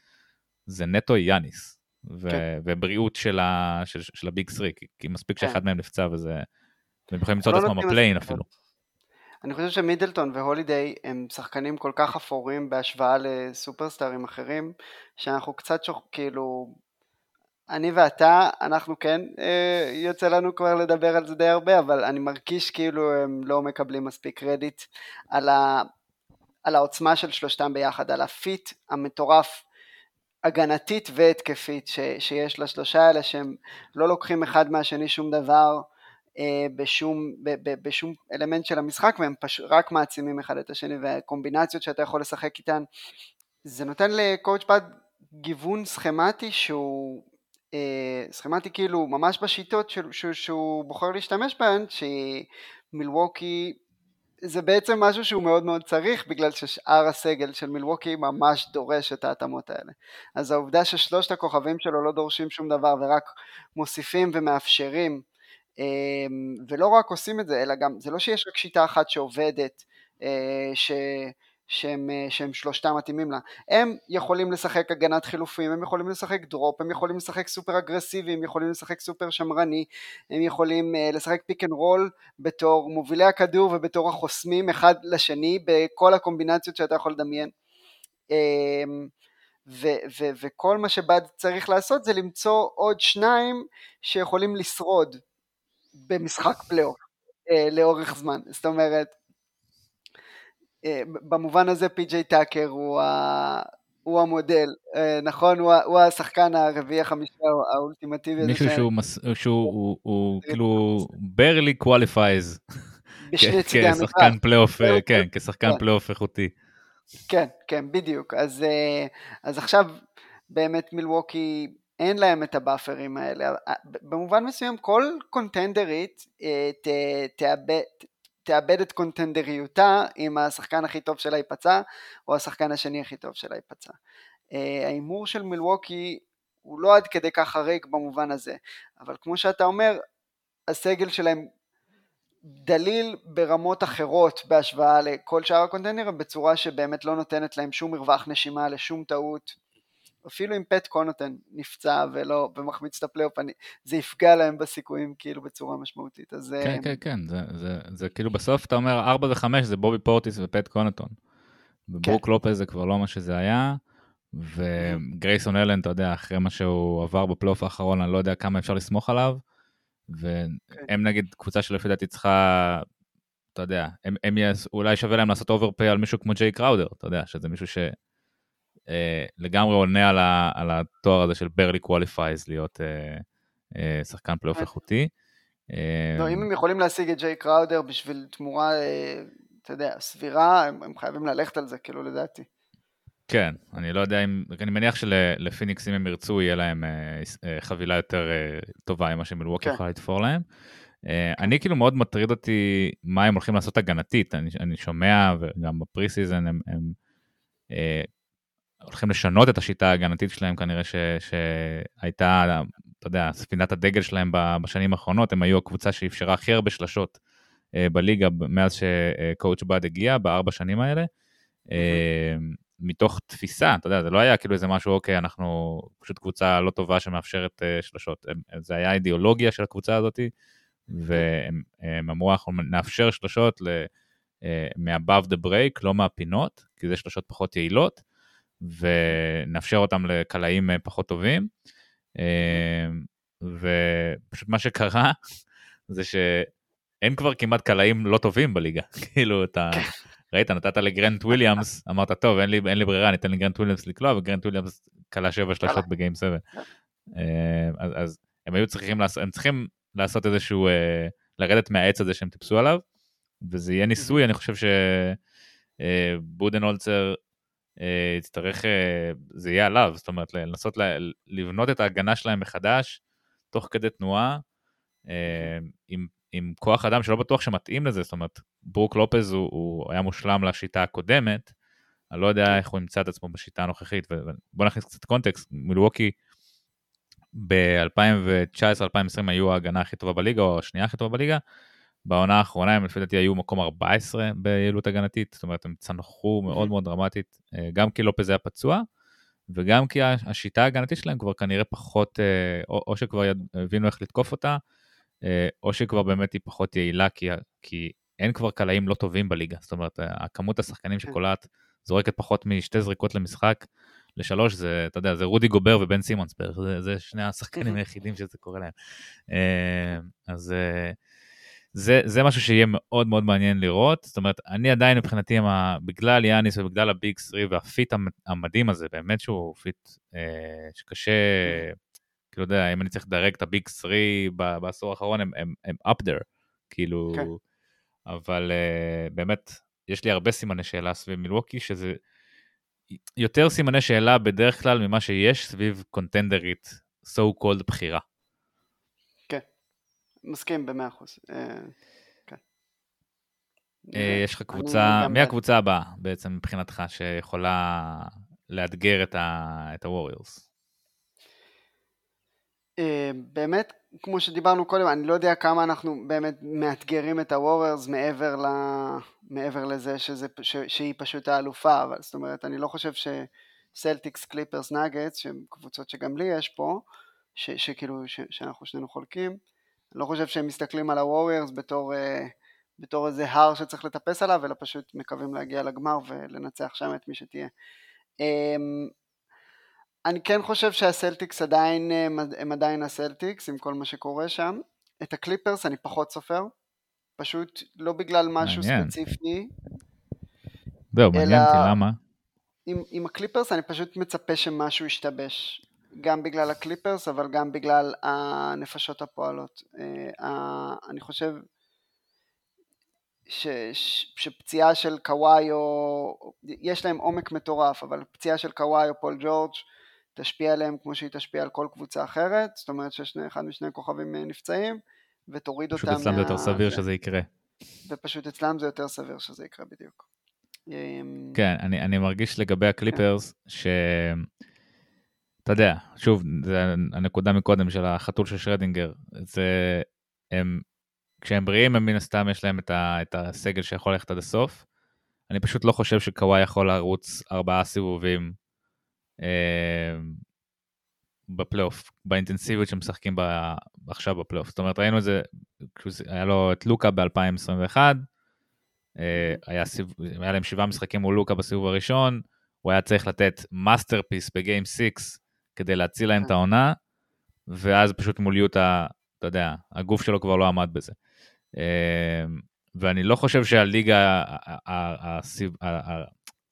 Speaker 1: זה נטו יאניס, ו- כן. ובריאות של, ה- של, של ה Big Three, כי, מספיק כן. שאחד מהם נפצע וזה, והם יכולים למצוא את לא עצמם בפליי-אין אפילו.
Speaker 2: אני חושב שמידלטון והולידיי הם שחקנים כל כך אפורים בהשוואה לסופרסטארים אחרים, שאנחנו קצת שוכ... כאילו, אני ואתה, אנחנו כן, אה, יוצא לנו כבר לדבר על זה די הרבה, אבל אני מרגיש כאילו הם לא מקבלים מספיק קרדיט על, ה... על העוצמה של שלושתם ביחד, על הפיט המטורף הגנתית והתקפית ש, שיש לשלושה האלה שהם לא לוקחים אחד מהשני שום דבר בשום, ב, ב, בשום אלמנט של המשחק והם פש, רק מעצימים אחד את השני והקומבינציות שאתה יכול לשחק איתן זה נותן לקואוצ' פאד גיוון סכמטי שהוא אה, סכמטי כאילו ממש בשיטות שהוא, שהוא, שהוא בוחר להשתמש בהן שמילווקי זה בעצם משהו שהוא מאוד מאוד צריך בגלל ששאר הסגל של מילווקי ממש דורש את ההתאמות האלה. אז העובדה ששלושת הכוכבים שלו לא דורשים שום דבר ורק מוסיפים ומאפשרים ולא רק עושים את זה אלא גם זה לא שיש רק שיטה אחת שעובדת אה, ש... שהם, אה, שהם שלושתם מתאימים לה. הם יכולים לשחק הגנת חילופים, הם יכולים לשחק drop, הם יכולים לשחק סופר אגרסיבי, הם יכולים לשחק סופר שמרני, הם יכולים אה, לשחק פיק אנד רול בתור מובילי הכדור ובתור החוסמים אחד לשני בכל הקומבינציות שאתה יכול לדמיין. אמ, ו- ו- וכל מה שבאד צריך לעשות זה למצוא עוד שניים שיכולים לשרוד במשחק פלייאוף אה, לאורך זמן. זאת אומרת, אה, במובן הזה פי.ג'יי טאקר הוא, ה... הוא המודל, אה, נכון? הוא, הוא השחקן הרביעי החמישי האולטימטיבי.
Speaker 1: מישהו שהוא, מס... שהוא הוא, הוא, <laughs> כאילו barely qualifies <laughs> כשחקן פלייאוף, אה, <laughs> כן, כשחקן כן. פלייאוף איכותי.
Speaker 2: כן, כן, בדיוק. אז, אז עכשיו באמת מילווקי אין להם את הבאפרים האלה. במובן מסוים כל קונטנדרית תאבד, תאבד את קונטנדריותה אם השחקן הכי טוב שלה ייפצע או השחקן השני הכי טוב שלה ייפצע. אה, ההימור של מילווקי הוא לא עד כדי כך חריג במובן הזה, אבל כמו שאתה אומר, הסגל שלהם דליל ברמות אחרות בהשוואה לכל שאר הקונטנדרים בצורה שבאמת לא נותנת להם שום מרווח נשימה לשום טעות אפילו אם פט קונוטון נפצע ולא, ומחמיץ את הפלייאוף, זה יפגע להם בסיכויים כאילו בצורה משמעותית. אז...
Speaker 1: כן, אה, כן, כן, זה, זה, זה כאילו בסוף אתה אומר 4 ו-5 זה בובי פורטיס ופט קונוטון. וברוק כן. לופז זה כבר לא מה שזה היה, וגרייסון אלן, אתה יודע, אחרי מה שהוא עבר בפלייאוף האחרון, אני לא יודע כמה אפשר לסמוך עליו, והם כן. נגיד קבוצה שלפי דעתי צריכה, אתה יודע, הם, הם יס, אולי שווה להם לעשות overpay על מישהו כמו ג'יי קראודר, אתה יודע, שזה מישהו ש... אה, לגמרי עונה על, ה, על התואר הזה של barely qualifies להיות אה, אה, שחקן פלייאוף
Speaker 2: כן.
Speaker 1: איכותי.
Speaker 2: לא, אם הם יכולים להשיג את ג'יי קראודר בשביל תמורה, אתה יודע, סבירה, הם, הם חייבים ללכת על זה, כאילו, לדעתי.
Speaker 1: כן, אני לא יודע אם, אני מניח שלפיניקס אם הם ירצו יהיה להם חבילה יותר טובה ממה שמילווקי כן. יכולה לתפור להם. אני כאילו מאוד מטריד אותי מה הם הולכים לעשות הגנתית, אני, אני שומע וגם ב preseason הם, הם הולכים לשנות את השיטה ההגנתית שלהם כנראה ש, שהייתה, אתה יודע, ספינת הדגל שלהם בשנים האחרונות, הם היו הקבוצה שאפשרה הכי הרבה שלשות אה, בליגה מאז שקואוצ' בד הגיע, בארבע שנים האלה. Mm-hmm. מתוך תפיסה, אתה יודע, זה לא היה כאילו איזה משהו, אוקיי, אנחנו פשוט קבוצה לא טובה שמאפשרת uh, שלשות. זה היה אידיאולוגיה של הקבוצה הזאת, והם אמרו, אנחנו נאפשר שלשות uh, מ-above the break, לא מהפינות, כי זה שלשות פחות יעילות, ונאפשר אותם לקלעים אה, פחות טובים. אה, ופשוט מה שקרה <laughs> זה שאין כבר כמעט קלעים לא טובים בליגה. <laughs> כאילו אתה ראית נתת לגרנט וויליאמס אמרת טוב אין לי, אין לי ברירה אני אתן לגרנט וויליאמס לקלוע וגרנט וויליאמס קלע שבע שלשות ב game 7. אה, אז, אז הם היו צריכים לעשות הם צריכים לעשות איזשהו לרדת מהעץ הזה שהם טיפסו עליו וזה יהיה ניסוי אני חושב שבודנולצר אה, יצטרך, אה, זה יהיה עליו, זאת אומרת, לנסות לבנות את ההגנה שלהם מחדש, תוך כדי תנועה, אה, עם, עם כוח אדם שלא בטוח שמתאים לזה, זאת אומרת, ברוק לופז הוא, הוא היה מושלם לשיטה הקודמת, אני לא יודע כן. איך הוא ימצא את עצמו בשיטה הנוכחית, ובוא נכניס קצת קונטקסט, מילווקי ב-2019-2020 היו ההגנה הכי טובה בליגה, או השנייה הכי טובה בליגה, בעונה האחרונה הם לפי דעתי היו מקום 14 ביעילות הגנתית, זאת אומרת הם צנחו מאוד מאוד דרמטית, אה, גם כי לופז היה פצוע, וגם כי השיטה ההגנתית שלהם כבר כנראה פחות, אה, או, או שכבר הבינו איך לתקוף אותה, אה, או שכבר באמת היא פחות יעילה, כי, כי אין כבר קלעים לא טובים בליגה, זאת אומרת, הכמות השחקנים כן. שקולעת זורקת פחות משתי זריקות למשחק, לשלוש זה, אתה יודע, זה רודי גובר ובן סימונס בערך, זה, זה שני <laughs> השחקנים היחידים שזה קורה להם. אז... זה, זה משהו שיהיה מאוד מאוד מעניין לראות. זאת אומרת, אני עדיין מבחינתי, בגלל יאניס ובגלל ה Big Three וה fit המדהים הזה, באמת שהוא fit אה, שקשה, כאילו, יודע, אם אני צריך לדרג את ה Big Three בעשור האחרון, הם, הם, הם up there, כאילו. כן. אבל אה, באמת, יש לי הרבה סימני שאלה סביב מילווקי, שזה יותר סימני שאלה בדרך כלל ממה שיש סביב קונטנדרית, so called בחירה.
Speaker 2: מסכים במאה אחוז. אה, כן.
Speaker 1: אה, יש לך קבוצה, מי הקבוצה הבאה בעצם מבחינתך שיכולה לאתגר את ה-Warriors?
Speaker 2: אה, באמת, כמו שדיברנו קודם, אני לא יודע כמה אנחנו באמת מאתגרים את הווריירס מעבר, ל... מעבר לזה שזה, ש... שהיא פשוט האלופה, אבל זאת אומרת, אני לא חושב שסלטיקס, קליפרס, נאגטס, שהן קבוצות שגם לי יש פה, ש... שכאילו, ש... שאנחנו שנינו חולקים, אני לא חושב שהם מסתכלים על הווריירס בתור, אה, בתור איזה הר שצריך לטפס עליו, אלא פשוט מקווים להגיע לגמר ולנצח שם את מי שתהיה. אמ, אני כן חושב שהסלטיקס עדיין, הם עדיין הסלטיקס עם כל מה שקורה שם. את הקליפרס אני פחות סופר, פשוט לא בגלל משהו מעניין. ספציפי.
Speaker 1: זהו, מעניין אותי למה.
Speaker 2: עם, עם הקליפרס אני פשוט מצפה שמשהו ישתבש. גם בגלל הקליפרס, אבל גם בגלל הנפשות הפועלות. אה, אני חושב ש, ש, שפציעה של קוואי או... יש להם עומק מטורף, אבל פציעה של קוואי או פול ג'ורג' תשפיע עליהם כמו שהיא תשפיע על כל קבוצה אחרת, זאת אומרת שאחד משני הכוכבים אה, נפצעים, ותוריד אותם...
Speaker 1: פשוט אצלם זה יותר סביר שזה יקרה.
Speaker 2: ופשוט אצלם זה יותר סביר שזה יקרה בדיוק.
Speaker 1: כן, אני, אני מרגיש לגבי הקליפרס, ש... אתה יודע, שוב, זה הנקודה מקודם של החתול של שרדינגר, זה, הם, כשהם בריאים, הם מן הסתם יש להם את, ה, את הסגל שיכול ללכת עד הסוף. אני פשוט לא חושב שקוואי יכול לרוץ ארבעה סיבובים אה, בפלייאוף, באינטנסיביות שמשחקים בה, עכשיו בפלייאוף. זאת אומרת, ראינו את זה, היה לו את לוקה ב-2021, אה, היה, היה להם שבעה משחקים מול לוקה בסיבוב הראשון, הוא היה צריך לתת masterpiece ב game 6 כדי להציל להם את העונה, ואז פשוט מול יוטה, אתה יודע, הגוף שלו כבר לא עמד בזה. אמ, ואני לא חושב שהליגה,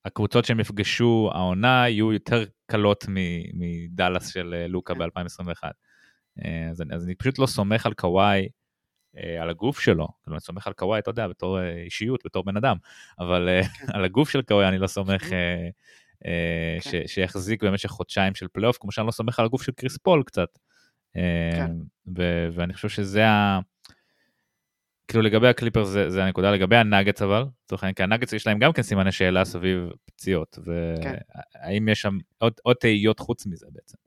Speaker 1: הקבוצות שהם יפגשו העונה יהיו יותר קלות מדאלאס של אה, לוקה
Speaker 2: כן.
Speaker 1: ב-2021. אה, אז, אז אני פשוט לא סומך על קוואי, אה, על הגוף שלו, כאילו אני סומך על קוואי, אתה יודע, בתור אישיות, בתור בן אדם, אבל כן. על הגוף של קוואי אני לא סומך כן. ש, שיחזיק במשך חודשיים של פלייאוף, כמו שאני לא סומך על הגוף של קריס פול קצת. כן. ו, ואני חושב שזה ה... כאילו לגבי הקליפר זה, זה הנקודה, לגבי הנאגץ אבל, לצורך העניין, כי הנאגץ יש להם גם כן סימני שאלה סביב פציעות, והאם כן. יש שם עוד, עוד תהיות חוץ מזה בעצם?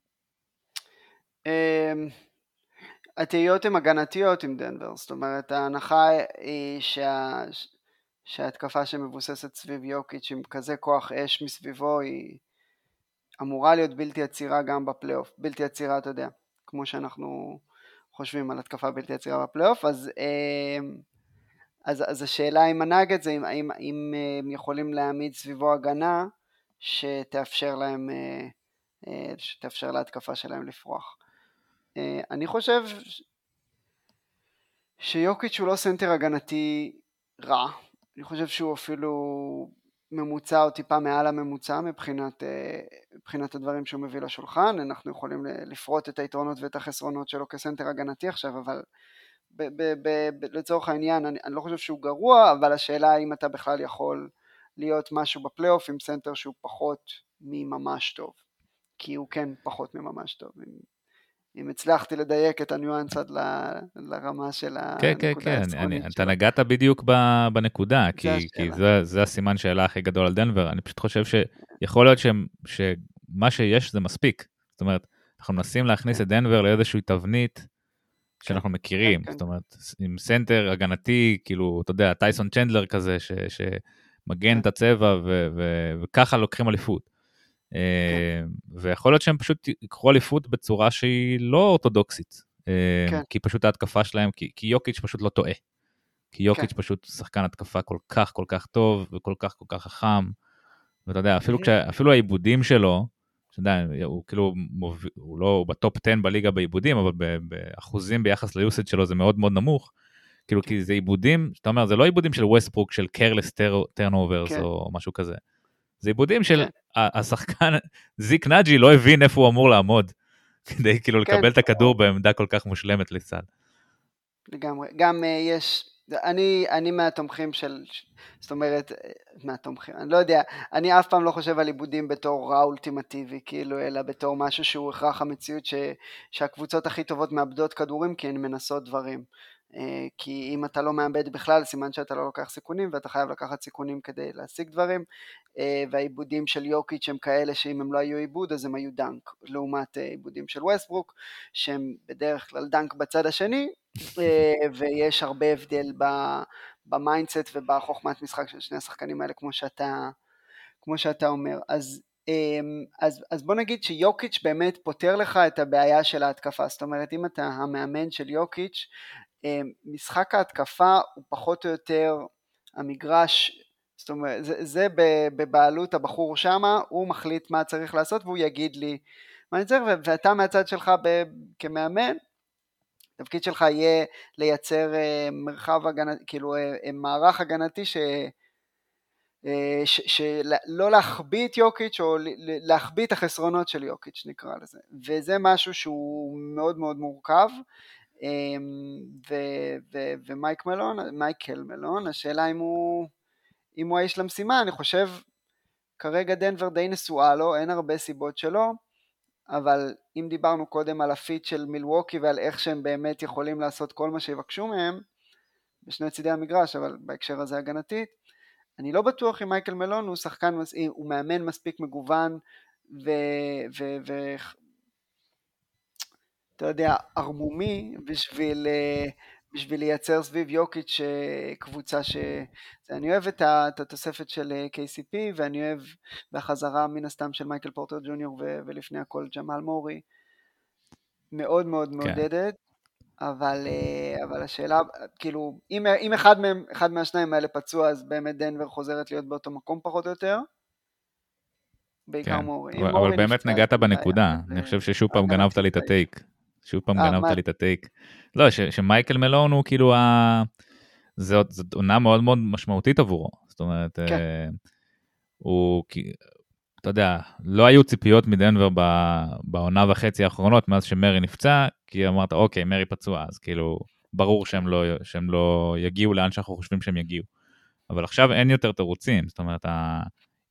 Speaker 2: אמ, התהיות הן הגנתיות עם דנבר, זאת אומרת ההנחה היא שה... שההתקפה שמבוססת סביב יוקיץ' עם כזה כוח אש מסביבו היא אמורה להיות בלתי עצירה גם בפלייאוף, בלתי עצירה אתה יודע, כמו שאנחנו חושבים על התקפה בלתי עצירה בפלייאוף, אז, אמ, אז, אז השאלה עם הנאגטס זה אם, אם, אם הם יכולים להעמיד סביבו הגנה שתאפשר להם, אה, אה, שתאפשר להתקפה שלהם לפרוח. אה, אני חושב שיוקיץ' הוא לא סנטר הגנתי רע, אני חושב שהוא אפילו ממוצע או טיפה מעל הממוצע מבחינת, אה, מבחינת הדברים שהוא מביא לשולחן, אנחנו יכולים לפרוט את היתרונות ואת החסרונות שלו כסנטר הגנתי עכשיו, אבל ב- ב- ב- לצורך העניין אני, אני לא חושב שהוא גרוע, אבל השאלה האם אתה בכלל יכול להיות משהו בפלייאוף עם סנטר שהוא פחות מממש טוב, כי הוא כן פחות מממש טוב, אם, הצלחתי לדייק את הניואנס עד ל, לרמה של
Speaker 1: כן, כן, כן, אני, אתה נגעת בדיוק בנקודה, כי, כי זה, זה הסימן שאלה הכי גדול על דנבר, אני פשוט חושב שיכול להיות ש, שמה שיש זה מספיק. זאת אומרת, אנחנו מנסים להכניס כן. את דנבר לאיזושהי תבנית שאנחנו כן, מכירים, כן, זאת אומרת, עם סנטר הגנתי, כאילו, אתה יודע, טייסון צ'נדלר כזה, ש, שמגן את הצבע, ו, ו, וככה לוקחים אליפות. אה, ויכול להיות שהם פשוט יקחו אליפות בצורה שהיא לא אורתודוקסית. אה, כן. כי פשוט ההתקפה שלהם, כי, כי יוקיץ' פשוט לא טועה. כי יוקיץ' כן. פשוט שחקן התקפה כל כך כל כך טוב וכל כך כל כך חכם. ואתה יודע, אפילו, mm-hmm. כשה, אפילו העיבודים שלו, אתה יודע, הוא כאילו, מוב... הוא לא, הוא ב top 10 בליגה בעיבודים, אבל באחוזים ביחס ליוסד שלו זה מאוד מאוד נמוך. כאילו, כי זה עיבודים, אתה אומר, זה לא עיבודים של ווסטברוק, של careless turnovers כן. או משהו כזה. זה עיבודים של כן. השחקן, <laughs> זיק נאג'י לא הבין איפה הוא אמור לעמוד, <laughs> כדי כאילו כן. לקבל את הכדור בעמדה כל כך מושלמת לצד.
Speaker 2: לגמרי, גם uh, יש, אני, אני מהתומכים של, זאת אומרת, אה, מהתומכים, אני לא יודע, אני אף פעם לא חושב על עיבודים בתור רע אולטימטיבי, כאילו, אלא בתור משהו שהוא הכרח המציאות ש, שהקבוצות הכי טובות מאבדות כדורים כי הן מנסות דברים. אה, כי אם אתה לא מאבד בכלל סימן שאתה לא לוקח סיכונים ואתה חייב לקחת סיכונים כדי להשיג דברים. אה, והעיבודים של יוקיץ' הם כאלה שאם הם לא היו עיבוד אז הם היו דנק לעומת אה, עיבודים של ווסטברוק שהם בדרך כלל דנק בצד השני <laughs> ויש הרבה הבדל ב mindset ובחוכמת משחק של שני השחקנים האלה כמו שאתה, כמו שאתה אומר. אז אז, אז בוא נגיד שיוקיץ' באמת פותר לך את הבעיה של ההתקפה, זאת אומרת אם אתה המאמן של יוקיץ' אמ, משחק ההתקפה הוא פחות או יותר המגרש, זאת אומרת, זה, זה בבעלות הבחור שמה, הוא מחליט מה צריך לעשות והוא יגיד לי מה אני צריך, ואתה מהצד שלך ב, כמאמן, התפקיד שלך יהיה לייצר אה, מרחב הגנתי, כאילו אה, אה, מערך הגנתי ש... שלא להחביא את יוקיץ' או להחביא את החסרונות של יוקיץ' נקרא לזה. וזה משהו שהוא מאוד מאוד מורכב ו, ו, ומייק מלון, מייקל מלון, השאלה אם הוא, אם הוא האיש למשימה, אני חושב כרגע דנבר די נשואה לו, אין הרבה סיבות שלא, אבל אם דיברנו קודם על ה fit של מילווקי ועל איך שהם באמת יכולים לעשות כל מה שיבקשו מהם, בשני צידי המגרש, אבל בהקשר הזה הגנתית, אני לא בטוח אם מייקל מלון הוא שחקן, הוא מאמן מספיק מגוון ו, ו, ו, אתה יודע, ערמומי בשביל, אה, בשביל לייצר סביב יוקיץ' אה, קבוצה ש... אני אוהב את התוספת של אה, KCP ואני אוהב בחזרה מן הסתם של מייקל פורטר ג'וניור ו... ולפני הכל ג'מאל מורי. מאוד מאוד כן. מעודדת. אבל, אבל השאלה, כאילו, אם, אם אחד מהם, אחד מהשניים האלה פצוע, אז באמת דנבר חוזרת להיות באותו מקום פחות או יותר.
Speaker 1: בעיקר כן. מורי. אבל, אבל באמת נגעת בנקודה, אני חושב ששוב פעם גנבת לי את הטייק. שוב פעם אה, גנבת לי את הטייק. לא, ש, שמייקל מלון הוא כאילו ה... זאת עונה מאוד מאוד משמעותית עבורו. זאת אומרת, כן. אה, הוא, אתה יודע, לא היו ציפיות מדנבר בעונה וחצי האחרונות מאז שמרי נפצע, כי אמרת, אוקיי, מרי פצוע, אז כאילו, ברור שהם לא, שהם לא יגיעו לאן שאנחנו חושבים שהם יגיעו. אבל עכשיו אין יותר תירוצים, זאת אומרת,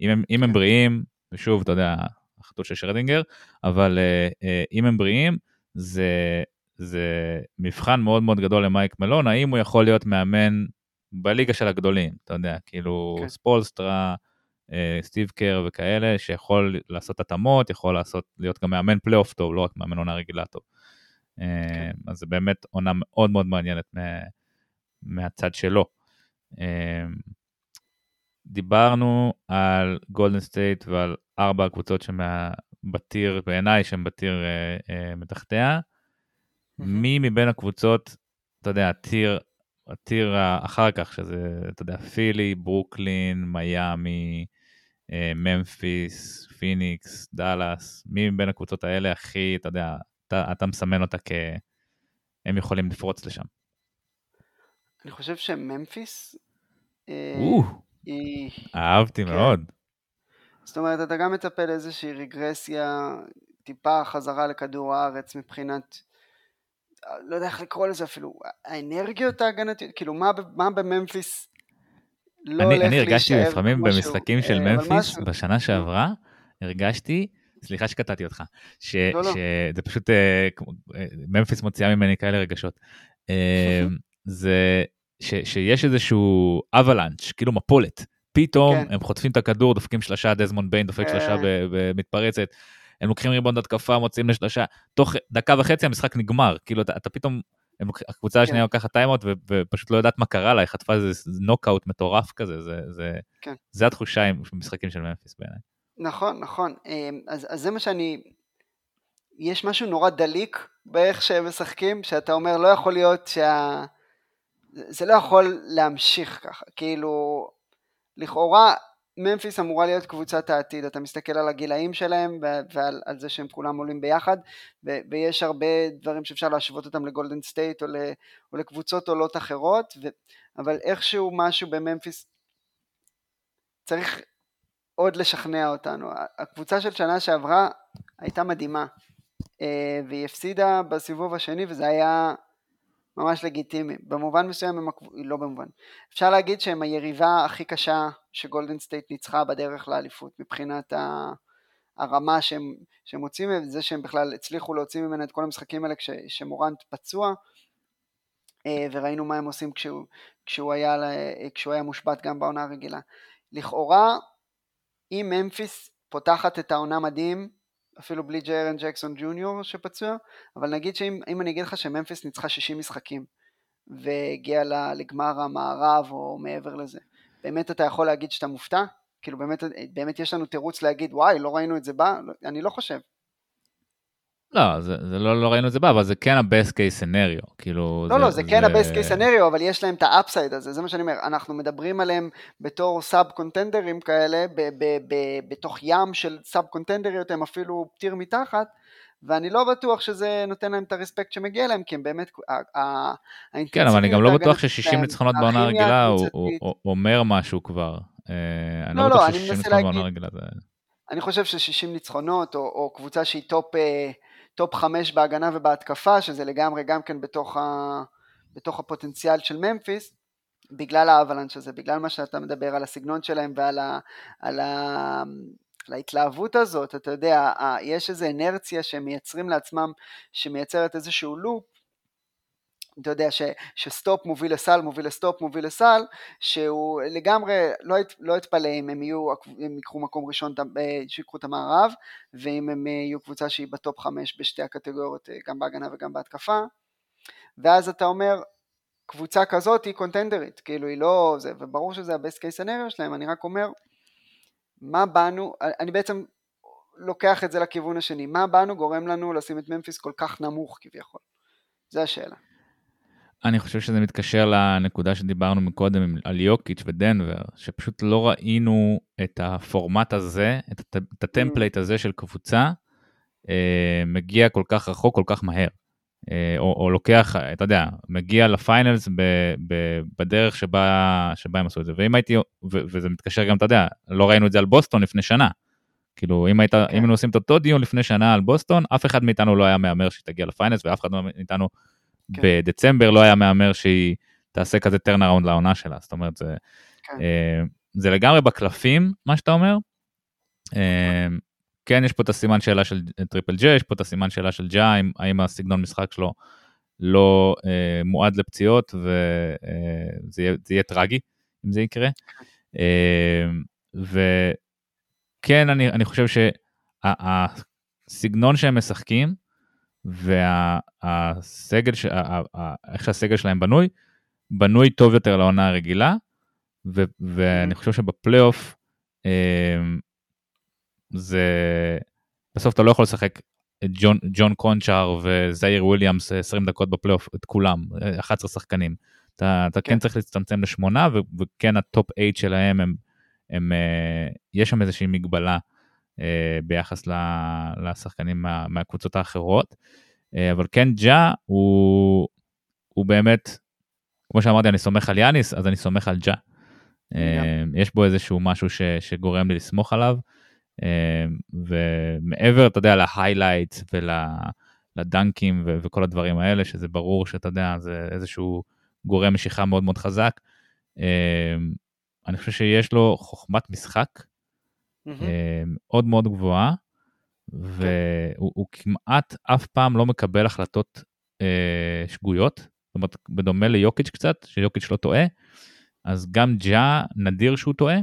Speaker 1: אם הם, אם הם בריאים, ושוב, אתה יודע, החתול של שרדינגר, אבל uh, uh, אם הם בריאים, זה, זה מבחן מאוד מאוד גדול למייק מלון, האם הוא יכול להיות מאמן בליגה של הגדולים, אתה יודע, כאילו כן. ספולסטרה, uh, סטיב קר וכאלה, שיכול לעשות התאמות, יכול לעשות, להיות גם מאמן פלייאוף טוב, לא רק מאמן עונה רגילה טוב. כן. אז זה באמת עונה מאוד מאוד מעניינת מה, מהצד שלו. דיברנו על גולדן סטייט ועל ארבע הקבוצות שב tier, בעיניי, שהן ב tier אה, אה, מתחתיה. Mm-hmm. מי מבין הקבוצות, אתה יודע, ה tier, ה tier אחר כך, שזה, אתה יודע, פילי, ברוקלין, מיאמי, אה, ממפיס, פיניקס, דאלאס, מי מבין הקבוצות האלה הכי, אתה יודע, אתה, אתה מסמן אותה כ... הם יכולים לפרוץ לשם.
Speaker 2: אני חושב שממפיס...
Speaker 1: אה, היא... אהבתי כן. מאוד.
Speaker 2: זאת אומרת, אתה גם מצפה לאיזושהי רגרסיה, טיפה חזרה לכדור הארץ מבחינת, לא יודע איך לקרוא לזה אפילו, האנרגיות ההגנתיות, כאילו מה, מה בממפיס
Speaker 1: לא אני, הולך אני הרגשתי לפעמים במשחקים של אה, ממפיס משהו... בשנה שעברה, הרגשתי, סליחה שקטעתי אותך, שזה לא, לא. פשוט, אה, אה, ממפיס מוציאה ממני כאלה רגשות. <laughs> זה ש, שיש איזשהו avalanche, כאילו מפולת. פתאום כן. הם חוטפים את הכדור, דופקים שלושה, דזמונד ביין דופק שלושה במתפרצת, הם לוקחים ריבאונד התקפה, מוציאים לשלושה, תוך דקה וחצי המשחק נגמר, כאילו אתה, אתה פתאום, הם, הקבוצה השנייה כן. לוקחת טיימאוט ופשוט לא יודעת מה קרה לה, היא חטפה איזה נוקאוט מטורף כזה, זה, זה, כן. זה התחושה עם משחקים של ממפיס בעיניי.
Speaker 2: נכון, נכון, אמ, אז, אז זה מה שאני, יש משהו נורא דליק באיך שהם משחקים, שאתה אומר לא יכול להיות שה... זה לא יכול להמשיך ככה, כאילו, לכאורה ממפיס אמורה להיות קבוצת העתיד, אתה מסתכל על הגילאים שלהם ועל על זה שהם כולם עולים ביחד, ו, ויש הרבה דברים שאפשר להשוות אותם לגולדן סטייט או, ל, או לקבוצות עולות אחרות, ו, אבל איכשהו משהו בממפיס צריך עוד לשכנע אותנו. הקבוצה של שנה שעברה הייתה מדהימה, אה, והיא הפסידה בסיבוב השני וזה היה ממש לגיטימי. במובן מסוים הם, לא במובן, אפשר להגיד שהם היריבה הכי קשה שגולדן סטייט ניצחה בדרך לאליפות מבחינת ה... הרמה שהם, שהם מוצאים, זה שהם בכלל הצליחו להוציא ממנה את כל המשחקים האלה כשמורנט פצוע, אה, וראינו מה הם עושים כשהוא, כשהוא, היה, כשהוא היה מושבת גם בעונה הרגילה. לכאורה, אם ממפיס פותחת את העונה מדהים, אפילו בלי ג'יירן ג'קסון ג'וניור שפצוע, אבל נגיד שאם אני אגיד לך שממפיס ניצחה 60 משחקים והגיעה לגמר המערב או מעבר לזה, באמת אתה יכול להגיד שאתה מופתע? כאילו באמת, באמת יש לנו תירוץ להגיד וואי לא ראינו את זה בא? אני לא חושב.
Speaker 1: לא, זה, זה לא, לא ראינו את זה בא, אבל זה כן ה-best case scenario, כאילו...
Speaker 2: לא, זה, לא, זה כן ה-best case scenario, אבל יש להם את ה-upside הזה, זה מה שאני אומר, אנחנו מדברים עליהם בתור sub קונטנדרים כאלה, ב- ב- ב- בתוך ים של sub קונטנדריות, הם אפילו tier מתחת, ואני לא בטוח שזה נותן להם את ה respect שמגיע להם, כי הם באמת,
Speaker 1: כן, אבל אני גם לא בטוח ש-60 ניצחונות בעונה רגילה הוא, הוא, הוא אומר משהו כבר. אה, אני לא, לא בטוח ש-60 ניצחונות בעונה זה...
Speaker 2: אני חושב ש-60 ניצחונות, או, או קבוצה שהיא top... top חמש בהגנה ובהתקפה, שזה לגמרי גם כן בתוך, ה, בתוך הפוטנציאל של ממפיס, בגלל ה avalanche הזה, בגלל מה שאתה מדבר על הסגנון שלהם ועל ה, על ה, על ההתלהבות הזאת, אתה יודע, יש איזו אינרציה שהם מייצרים לעצמם, שמייצרת איזשהו loop, אתה יודע ש, ש stop מוביל לסל, מוביל ל stop, מוביל לסל, שהוא לגמרי, לא, לא אתפלא אם הם יהיו, הם ייקחו מקום ראשון, אה, שיקחו את המערב, ואם הם יהיו קבוצה שהיא ב top חמש בשתי הקטגוריות, אה, גם בהגנה וגם בהתקפה, ואז אתה אומר, קבוצה כזאת היא קונטנדרית, כאילו היא לא זה, וברור שזה ה-best case scenario שלהם, אני רק אומר, מה באנו, אני בעצם לוקח את זה לכיוון השני, מה באנו גורם לנו לשים את ממפיס כל כך נמוך כביכול, זו השאלה.
Speaker 1: אני חושב שזה מתקשר לנקודה שדיברנו מקודם על יוקיץ' ודנבר, שפשוט לא ראינו את הפורמט הזה, את, את ה template הזה של קבוצה, אה, מגיע כל כך רחוק, כל כך מהר. אה, או, או לוקח, אתה יודע, מגיע ל finals ב, ב, בדרך שבה, שבה הם עשו את זה. ואם הייתי, ו, וזה מתקשר גם, אתה יודע, לא ראינו את זה על בוסטון לפני שנה. כאילו, אם, היית, כן. אם היינו עושים את אותו דיון לפני שנה על בוסטון, אף אחד מאיתנו לא היה מהמר שהיא תגיע ל finals, ואף אחד מאיתנו כן. בדצמבר לא היה מהמר שהיא תעשה כזה turnaround לעונה שלה. זאת אומרת, זה, כן. אה, זה לגמרי בקלפים, מה שאתה אומר. אה, כן, יש פה את הסימן שאלה של טריפל ג'יי, יש פה את הסימן שאלה של ג'ה, האם הסגנון משחק שלו לא אה, מועד לפציעות, וזה אה, יהיה טרגי אם זה יקרה. אה, וכן, אני, אני חושב שהסגנון שהם משחקים, והסגל, וה, איך שהסגל שלהם בנוי, בנוי טוב יותר לעונה הרגילה, ו, ואני חושב שבפלייאוף, אה, זה... בסוף אתה לא יכול לשחק את ג'ון, ג'ון קונצ'אר וזייר וויליאמס 20 דקות בפלייאוף, את כולם, 11 שחקנים. אתה, אתה כן. כן צריך להצטמצם לשמונה, ו, וכן ה top 8 שלהם, הם, הם, אה, יש שם איזושהי מגבלה ביחס לשחקנים מה, מהקבוצות האחרות. אה, אבל כן ג'ה הוא, הוא באמת, כמו שאמרתי, אני סומך על יאניס, אז אני סומך על ג'ה. יש בו איזשהו משהו ש, שגורם לי לסמוך עליו. ומעבר, אתה יודע, להיילייט ולדנקים וכל הדברים האלה, שזה ברור שאתה יודע, זה איזשהו גורם משיכה מאוד מאוד חזק. אני חושב שיש לו חוכמת משחק מאוד מאוד גבוהה, והוא כמעט אף פעם לא מקבל החלטות אה, שגויות, זאת אומרת, בדומה ליוקיץ' קצת, שיוקיץ' לא טועה, אז גם ג'ה נדיר שהוא טועה,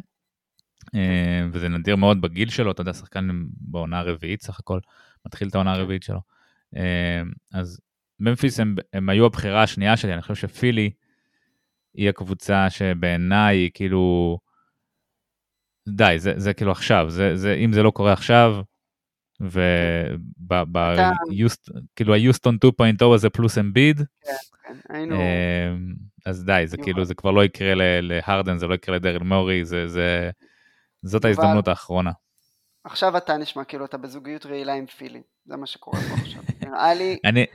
Speaker 1: אה, וזה נדיר מאוד בגיל שלו, אתה יודע, שחקן בעונה הרביעית סך הכל, מתחיל את העונה כן. הרביעית שלו. אה, אז ממפיס הם, הם היו הבחירה השנייה שלי, אני חושב שפילי היא הקבוצה שבעיניי כאילו, די, זה, זה כאילו עכשיו, זה, זה, אם זה לא קורה עכשיו, וכאילו היוסטון 2.0 הזה פלוס אמביד, כן, כן. אה, אז די, זה כאילו, זה כבר לא יקרה להרדן, זה לא יקרה לדרל מורי, זה, זה, זאת ההזדמנות האחרונה.
Speaker 2: עכשיו אתה נשמע כאילו אתה בזוגיות רעילה עם פילי, זה מה שקורה פה עכשיו. <laughs> נראה לי...
Speaker 1: אני...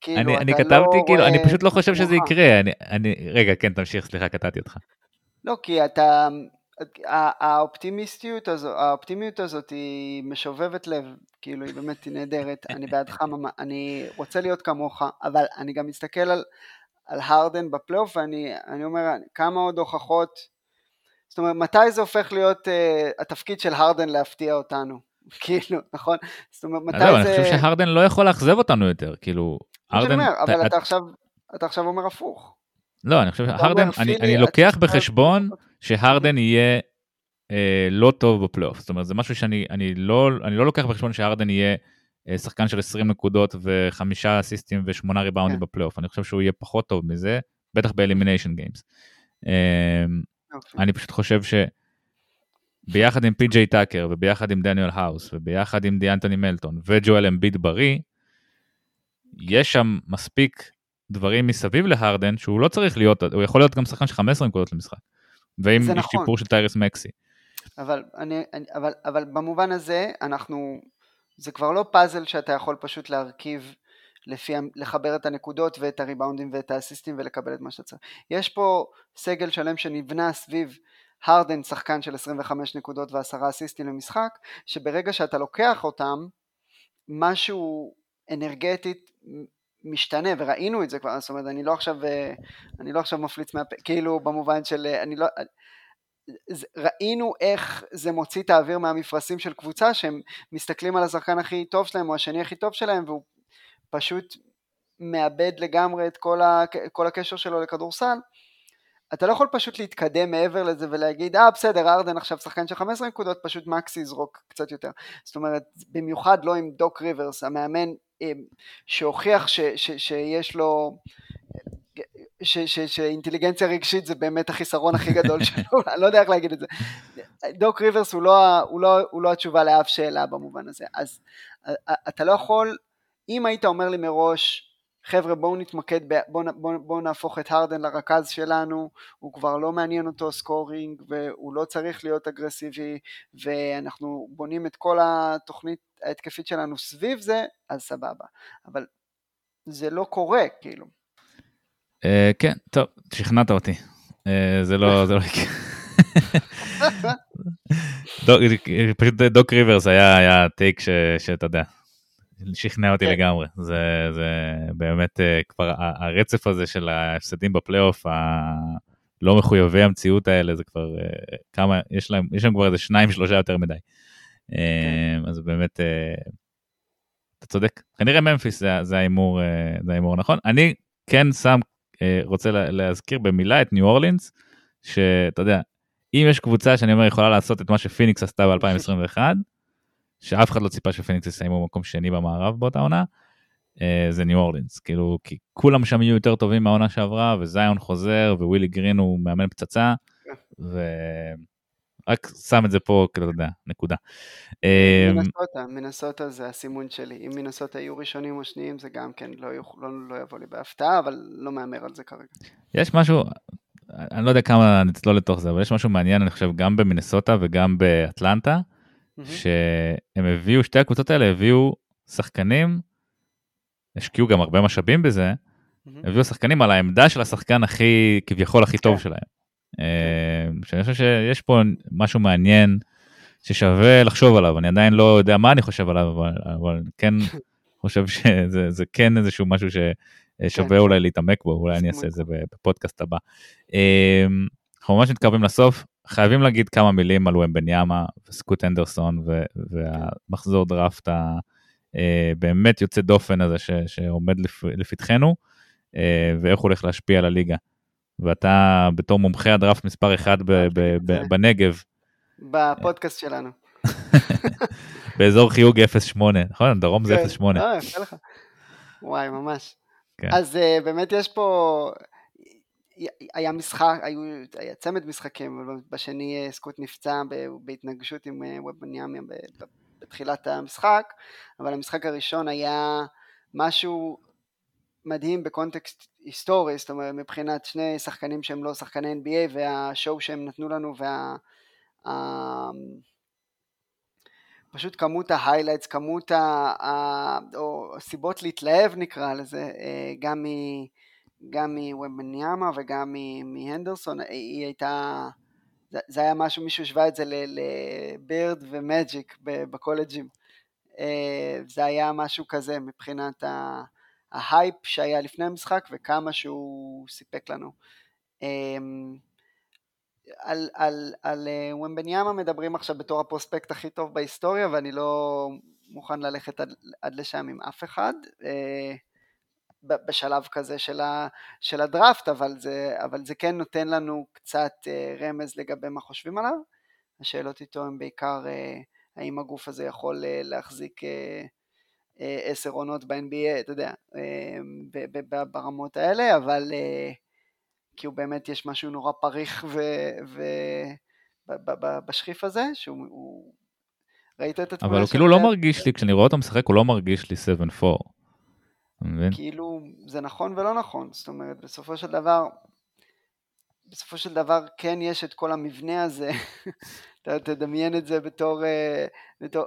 Speaker 1: כאילו, אני, אני כתבתי, לא כאילו, אני פשוט לא חושב שזה יקרה, אני, אני, רגע, כן, תמשיך, סליחה, קטעתי אותך.
Speaker 2: לא, כי אתה, האופטימיסטיות הזו, האופטימיות הזאת היא משובבת לב, כאילו היא באמת נהדרת, אני בעדך, אני רוצה להיות כמוך, אבל אני גם מסתכל על, על הרדן בפלייאוף ואני אומר, כמה עוד הוכחות זאת אומרת, מתי זה הופך להיות uh, התפקיד של הרדן להפתיע אותנו? <laughs> כאילו, נכון? זאת אומרת, מתי
Speaker 1: לא, זה... אני חושב שהרדן לא יכול לאכזב אותנו יותר, כאילו,
Speaker 2: הרדן... אומר, אבל אתה עכשיו, אתה עכשיו אומר הפוך.
Speaker 1: לא, אני חושב שהרדן, אני, אני לוקח בחשבון שהרדן יהיה אה, לא טוב בפלייאוף. זאת אומרת, זה משהו שאני אני לא, אני לא לוקח בחשבון שהרדן יהיה אה, שחקן של 20 נקודות וחמישה אסיסטים ושמונה ריבאונדים כן. בפלייאוף. אני חושב שהוא יהיה פחות טוב מזה, בטח ב elimination games. אה, אוקיי. אני פשוט חושב שביחד עם פי.ג'יי טאקר וביחד עם דניאל האוס וביחד עם דיאנטוני מלטון וג'ואל אמביד בריא, יש שם מספיק דברים מסביב להרדן שהוא לא צריך להיות, הוא יכול להיות גם שחקן של 15 נקודות למשחק. ואם יש נכון. שיפור של טיירס מקסי.
Speaker 2: אבל, אני, אני, אבל, אבל במובן הזה אנחנו, זה כבר לא פאזל שאתה יכול פשוט להרכיב לפי, לחבר את הנקודות ואת הריבאונדים ואת האסיסטים ולקבל את מה שאתה צריך. יש פה סגל שלם שנבנה סביב הרדן שחקן של 25 נקודות ועשרה אסיסטים למשחק, שברגע שאתה לוקח אותם, משהו אנרגטית משתנה וראינו את זה כבר, זאת אומרת אני לא עכשיו, אני לא עכשיו מפליץ מהפה, כאילו במובן של, אני לא, ראינו איך זה מוציא את האוויר מהמפרשים של קבוצה שהם מסתכלים על השחקן הכי טוב שלהם או השני הכי טוב שלהם והוא פשוט מאבד לגמרי את כל, ה, כל הקשר שלו לכדורסל, אתה לא יכול פשוט להתקדם מעבר לזה ולהגיד, אה בסדר, ארדן עכשיו שחקן של 15 נקודות, פשוט מקסי יזרוק קצת יותר. זאת אומרת, במיוחד לא עם דוק ריברס, המאמן אה, שהוכיח ש, ש, שיש לו, ש, ש, שאינטליגנציה רגשית זה באמת החיסרון הכי גדול <laughs> שלו, אני לא יודע איך להגיד את זה. דוק ריברס הוא לא, הוא, לא, הוא לא התשובה לאף שאלה במובן הזה. אז אתה לא יכול אם היית אומר לי מראש, חבר'ה בואו נתמקד, בואו בוא, בוא נהפוך את הרדן לרכז שלנו, הוא כבר לא מעניין אותו scoring והוא לא צריך להיות אגרסיבי ואנחנו בונים את כל התוכנית ההתקפית שלנו סביב זה, אז סבבה. אבל זה לא קורה, כאילו.
Speaker 1: Uh, כן, טוב, שכנעת אותי. Uh, זה לא, זה לא יקרה. <laughs> פשוט דוק ריברס היה, היה טייק שאתה יודע, שכנע אותי כן. לגמרי. זה, זה באמת uh, כבר הרצף הזה של ההפסדים בפלייאוף, הלא מחויבי המציאות האלה, זה כבר uh, כמה, יש להם, יש להם כבר איזה שניים, שלושה יותר מדי. אה, אז באמת, אתה צודק. כנראה ממפיס זה ההימור, זה ההימור הנכון. אני כן שם, רוצה להזכיר במילה את ניו אורלינס, שאתה יודע, אם יש קבוצה שאני אומר יכולה לעשות את מה שפיניקס עשתה ב-2021, שאף אחד לא ציפה שפיניקס יסיימו במקום שני במערב באותה עונה, אה, זה ניו אורלינס, כאילו, כי כולם שם יהיו יותר טובים מהעונה שעברה, וזיון חוזר, ווילי גרין הוא מאמן פצצה, ורק שם את זה פה, כאילו, אתה יודע, נקודה.
Speaker 2: אה, מנסוטה, מנסוטה זה הסימון שלי. אם מנסוטה יהיו ראשונים או שניים, זה גם כן לא, לא, לא יבוא לי בהפתעה, אבל לא מהמר על זה כרגע.
Speaker 1: יש משהו, אני לא יודע כמה נצלול לתוך זה, אבל יש משהו מעניין, אני חושב, גם במינסוטה וגם באטלנטה, שהם הביאו, שתי הקבוצות האלה הביאו שחקנים, השקיעו גם הרבה משאבים בזה, הביאו שחקנים על העמדה של השחקן הכי, כביכול הכי טוב כן. שלהם. כן. אה, שאני חושב שיש פה משהו מעניין ששווה לחשוב עליו, אני עדיין לא יודע מה אני חושב עליו, אבל, אבל כן <laughs> חושב שזה כן איזשהו משהו ש... כן, שווה כן. אולי להתעמק בו, אולי אני אעשה את זה בפודקאסט הבא. אמ, אנחנו ממש מתקרבים לסוף, חייבים להגיד כמה מילים על ומבן יאמה וסקוט אנדרסון והמחזור דראפט הבאמת אה, יוצא דופן הזה ש, שעומד לפתחנו, אה, ואיך הוא הולך להשפיע על הליגה. ואתה בתור מומחה הדראפט מספר אחד בנגב.
Speaker 2: בפודקאסט שלנו. <laughs>
Speaker 1: באזור חיוג 0.8, נכון? דרום זה 0.8.
Speaker 2: אה, יפה לך. וואי, ממש. כן. אז באמת יש פה, היה משחק, היו, היה צמד משחקים, בשני uh, סקוט נפצע בהתנגשות עם אה, וומבניאמה בתחילת המשחק, אבל המשחק הראשון היה משהו מדהים ב context היסטורי, זאת אומרת מבחינת שני שחקנים שהם לא שחקני NBA וה show שהם נתנו לנו וה... פשוט כמות ה highlights, כמות. ה... או סיבות להתלהב נקרא לזה, אה, גם, מ... גם מוומבניאמה וגם מהנדרסון, היא הייתה, זה היה משהו, מישהו השווה את זה לבירד ומג'יק בקולג'ים. אה, זה היה משהו כזה מבחינת ההייפ שהיה לפני המשחק וכמה שהוא סיפק לנו. אה, על, על, על אה, וומבניאמה מדברים עכשיו בתור ה prospect הכי טוב בהיסטוריה ואני לא מוכן ללכת עד, עד לשם עם אף אחד אה, בשלב כזה של, ה, של הדראפט אבל זה, אבל זה כן נותן לנו קצת uh, רמז לגבי מה חושבים עליו השאלות איתו הן בעיקר uh, האם הגוף הזה יכול uh, להחזיק עשר עונות ב-NBA, אתה יודע, ברמות האלה, אבל כי הוא באמת יש משהו נורא פריך ו... ו... בשכיף הזה, שהוא... הוא... ראית את התמונה
Speaker 1: אבל הוא כאילו לא מרגיש לי, כשאני רואה אותו משחק הוא לא מרגיש לי 7-4.
Speaker 2: כאילו זה נכון ולא נכון, זאת אומרת בסופו של דבר, בסופו של דבר כן יש את כל המבנה הזה, <laughs> אתה תדמיין את זה בתור, אה, בתור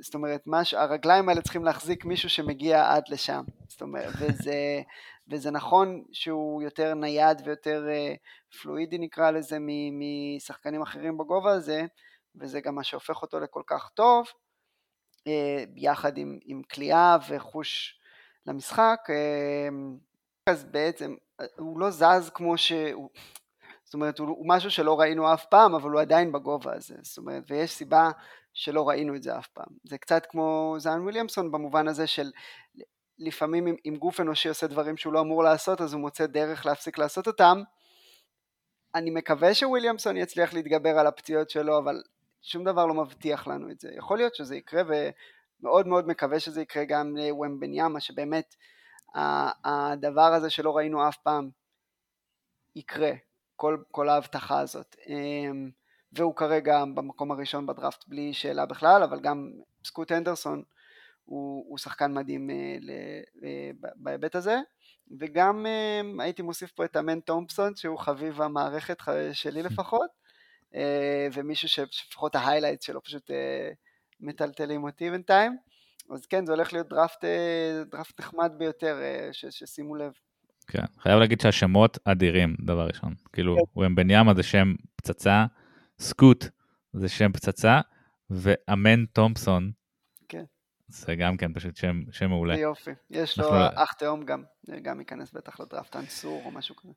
Speaker 2: זאת אומרת, מש, הרגליים האלה צריכים להחזיק מישהו שמגיע עד לשם, זאת אומרת, וזה, <laughs> וזה נכון שהוא יותר נייד ויותר אה, פלואידי נקרא לזה משחקנים אחרים בגובה הזה, וזה גם מה שהופך אותו לכל כך טוב, אה, יחד עם, עם כליאה וחוש למשחק, אה, אז בעצם הוא לא זז כמו שהוא, זאת אומרת הוא, משהו שלא ראינו אף פעם, אבל הוא עדיין בגובה הזה, זאת אומרת, ויש סיבה שלא ראינו את זה אף פעם. זה קצת כמו זן וויליאמסון במובן הזה של לפעמים אם, אם גוף אנושי עושה דברים שהוא לא אמור לעשות אז הוא מוצא דרך להפסיק לעשות אותם. אני מקווה שוויליאמסון יצליח להתגבר על הפציעות שלו אבל שום דבר לא מבטיח לנו את זה. יכול להיות שזה יקרה ומאוד מאוד מקווה שזה יקרה גם לוומבן יאמה שבאמת הדבר הזה שלא ראינו אף פעם יקרה, כל, כל ההבטחה הזאת. אמ, והוא כרגע במקום הראשון בדראפט בלי שאלה בכלל, אבל גם סקוט אנדרסון הוא, הוא שחקן מדהים אה, אה, בהיבט הזה, וגם אה, הייתי מוסיף פה את אמן תומפסון שהוא חביב המערכת שלי לפחות, ומישהו שלפחות ה highlights שלו פשוט מטלטלים אותי בינתיים. אז כן, זה הולך להיות דראפט, אה, דראפט נחמד ביותר, אה, ש, ששימו לב.
Speaker 1: כן, חייב להגיד שהשמות אדירים, דבר ראשון. כאילו,
Speaker 2: כן.
Speaker 1: וומבניאמה זה שם פצצה, סקוט זה שם פצצה, ואמן תומפסון,
Speaker 2: כן.
Speaker 1: זה גם כן פשוט שם, שם מעולה.
Speaker 2: יופי. יש לו
Speaker 1: אנחנו-
Speaker 2: אח תאום גם, גם ייכנס בטח לדראפט אנסור או משהו כזה.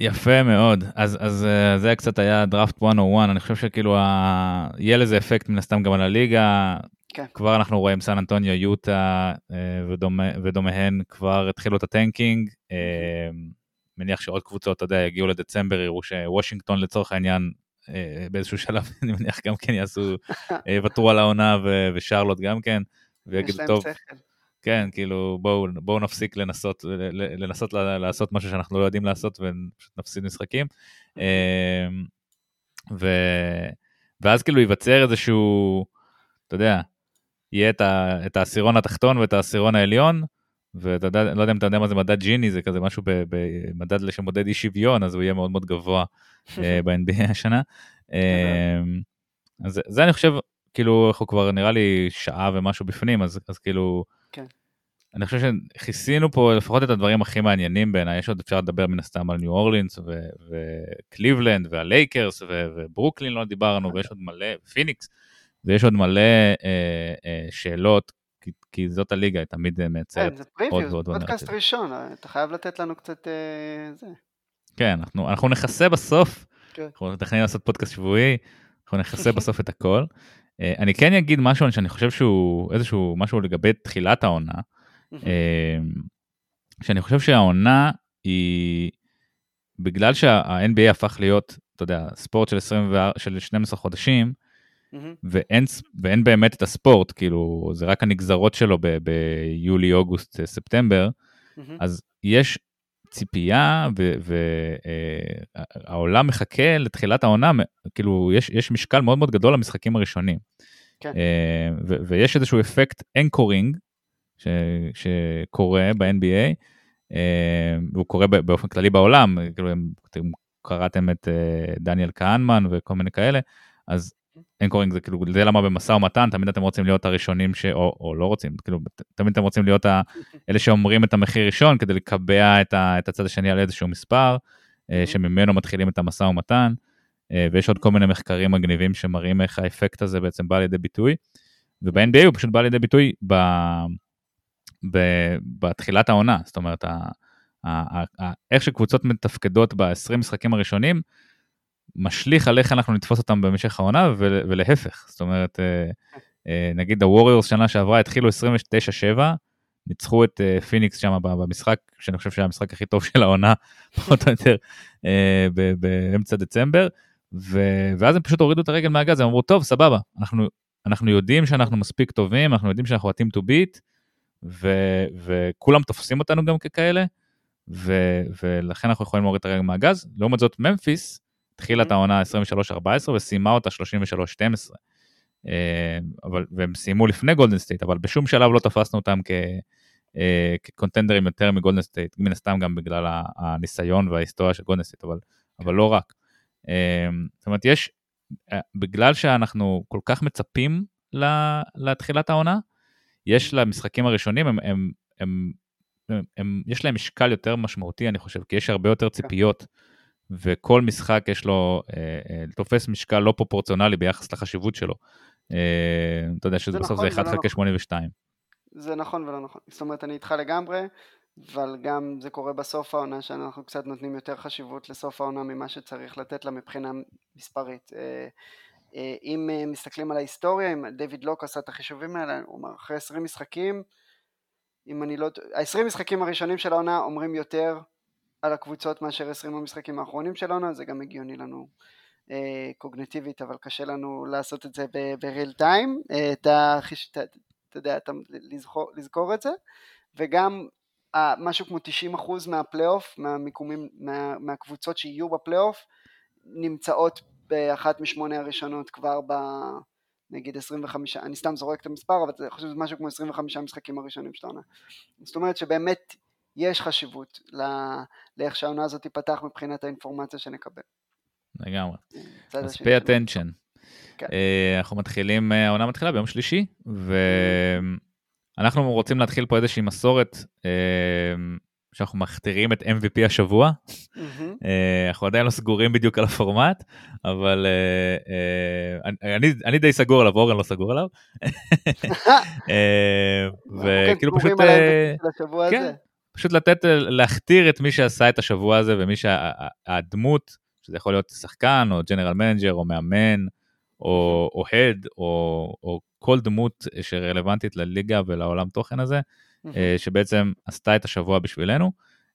Speaker 1: יפה מאוד, אז, אז אה, זה קצת היה דראפט 101, אני חושב שכאילו ה... יהיה לזה אפקט מן הסתם גם על הליגה,
Speaker 2: כן.
Speaker 1: כבר אנחנו רואים סן אנטוניו, יוטה אה, ודומה, ודומיהן כבר התחילו את ה tanking, אה, מניח שעוד קבוצות, אתה יודע, יגיעו לדצמבר, יראו שוושינגטון לצורך העניין באיזשהו שלב, <laughs> אני מניח גם כן יעשו, יוותרו על העונה ושרלוט גם כן, ויגידו, טוב,
Speaker 2: שכל.
Speaker 1: כן, כאילו, בואו בוא נפסיק לנסות, לנסות לעשות משהו שאנחנו לא יודעים לעשות ופשוט נפסיד משחקים. אמ, ו... ואז כאילו ייווצר איזשהו, אתה יודע, יהיה את, ה... את העשירון התחתון ואת העשירון העליון, ואתה יודע, לא יודע אם אתה יודע מה זה מדד ג'יני, זה כזה משהו במדד שמודד אי שוויון, אז הוא יהיה מאוד מאוד גבוה אה, <laughs> ב-NBA השנה. אמ, אז זה- זה אני חושב, כאילו, אנחנו כבר נראה לי שעה ומשהו בפנים, אז, אז כאילו,
Speaker 2: כן.
Speaker 1: אני חושב שכיסינו פה לפחות את הדברים הכי מעניינים בעיניי, יש עוד אפשר לדבר מן הסתם על ניו אורלינס וקליבלנד והלייקרס ו- וברוקלין לא דיברנו, ויש עוד מלא, פיניקס, ויש עוד מלא אה, אה, שאלות, כי, כי זאת הליגה, היא תמיד אה, מייצרת.
Speaker 2: כן, זה
Speaker 1: עוד
Speaker 2: זה
Speaker 1: ועוד ועוד
Speaker 2: פודקאסט
Speaker 1: נרטיב.
Speaker 2: ראשון, אתה חייב לתת לנו קצת אה, זה.
Speaker 1: כן, אנחנו, אנחנו נכסה בסוף,
Speaker 2: כן.
Speaker 1: אנחנו מתכננים לעשות פודקאסט שבועי, אנחנו נכסה בסוף את הכל. אה, אני כן אגיד משהו שאני חושב שהוא איזשהו משהו לגבי תחילת העונה, אה, שאני חושב שהעונה היא, בגלל שה-NBA הפך להיות, אתה יודע, ספורט של, 24, של 12 חודשים. ואין, ואין באמת את הספורט, כאילו, זה רק הנגזרות שלו ביולי, אוגוסט, אה, ספטמבר. אז יש ציפייה והעולם מחכה לתחילת העונה, כאילו יש, יש משקל מאוד מאוד גדול למשחקים הראשונים.
Speaker 2: כן.
Speaker 1: אה, ויש איזשהו אפקט anchoring ש- שקורה ב-NBA, אה, והוא קורה באופן כללי בעולם, כאילו אם אתם קראתם את אה, דניאל כהנמן וכל מיני כאלה, אז anchoring זה כאילו, זה למה במשא ומתן תמיד אתם רוצים להיות הראשונים ש... או, או לא רוצים, כאילו תמיד אתם רוצים להיות ה... <laughs> אלה שאומרים את המחיר ראשון כדי לקבע את, ה, את הצד השני על איזשהו מספר, אה. שממנו מתחילים את המשא ומתן, אה, ויש עוד כל מיני מחקרים מגניבים שמראים איך האפקט הזה בעצם בא לידי ביטוי, וב-NBA הוא פשוט בא לידי ביטוי ב, ב, בתחילת העונה, זאת אומרת, ה, ה, ה, ה, איך שקבוצות מתפקדות ב-20 משחקים הראשונים, משליך על איך אנחנו נתפוס אותם במשך העונה ול, ולהפך, זאת אומרת, אה, אה, נגיד הווריורס שנה שעברה התחילו 29-7, ניצחו את אה, פיניקס שם ב- במשחק, שאני חושב שהיה המשחק הכי טוב של העונה, <laughs> פחות או יותר, אה, באמצע דצמבר, ואז הם פשוט הורידו את הרגל מהגז, הם אמרו, טוב, סבבה, אנחנו, אנחנו יודעים שאנחנו מספיק טובים, אנחנו יודעים שאנחנו ה-team to beat, וכולם תופסים אותנו גם ככאלה, ו- ולכן אנחנו יכולים להוריד את הרגל מהגז. לעומת זאת, ממפיס התחילה את. העונה 23-14 וסיימה אותה 33-12. אה, אבל, והם סיימו לפני גולדן סטייט, אבל בשום שלב לא תפסנו אותם כ, אה, כ-contenders יותר מגולדן סטייט, מן הסתם גם בגלל הניסיון וההיסטוריה של גולדן סטייט, אבל, אבל לא רק. אה, זאת אומרת, יש, בגלל שאנחנו כל כך מצפים לתחילת העונה, יש למשחקים הראשונים, הם, הם, הם, הם, הם, יש להם משקל יותר משמעותי, אני חושב, כי יש הרבה יותר ציפיות. וכל משחק יש לו, אה, אה, תופס משקל לא פרופורציונלי ביחס לחשיבות שלו. אה, אתה יודע שזה
Speaker 2: זה
Speaker 1: בסוף
Speaker 2: נכון
Speaker 1: זה 1
Speaker 2: ולא
Speaker 1: חלקי
Speaker 2: נכון.
Speaker 1: 82.
Speaker 2: זה נכון ולא נכון. זאת אומרת, אני איתך לגמרי, אבל גם זה קורה בסוף העונה, שאנחנו קצת נותנים יותר חשיבות לסוף העונה ממה שצריך לתת לה מבחינה מספרית. אם מסתכלים על ההיסטוריה, אם דיוויד לוק עשה את החישובים האלה, הוא אמר, אחרי 20 משחקים, אם אני לא... ה-20 משחקים הראשונים של העונה אומרים יותר על הקבוצות מאשר 20 המשחקים האחרונים של העונה, זה גם הגיוני לנו אה, קוגנטיבית, אבל קשה לנו לעשות את זה בריל טיים, את החיש... את ה- אתה יודע, אתה, לזכור, לזכור את זה, וגם אה, משהו כמו 90% מהפלייאוף, מהמיקומים, מה, מהקבוצות שיהיו בפלייאוף, נמצאות באחת משמונה הראשונות כבר ב... נגיד 25, אני סתם זורק את המספר, אבל אני חושב שזה משהו כמו 25 המשחקים הראשונים של העונה. זאת אומרת שבאמת יש חשיבות ל- לאיך שהעונה הזאת תיפתח מבחינת האינפורמציה שנקבל.
Speaker 1: לגמרי.
Speaker 2: צד
Speaker 1: אז pay
Speaker 2: של-
Speaker 1: attention.
Speaker 2: כן.
Speaker 1: אה, אנחנו מתחילים, אה, העונה מתחילה ביום שלישי, אנחנו רוצים להתחיל פה איזושהי מסורת אה, שאנחנו מכתירים את MVP השבוע. אה, אנחנו עדיין לא סגורים בדיוק על הפורמט, אבל אה, אה, אני, אני די סגור עליו, אורן לא סגור עליו. <laughs> אה, וכאילו פשוט,
Speaker 2: כן
Speaker 1: אה. פשוט לתת, להכתיר את מי שעשה את השבוע הזה ומי שהדמות, שזה יכול להיות שחקן או general manager או מאמן או אוהד או, או כל דמות שרלוונטית לליגה ולעולם תוכן הזה. אה, שבעצם עשתה את השבוע בשבילנו.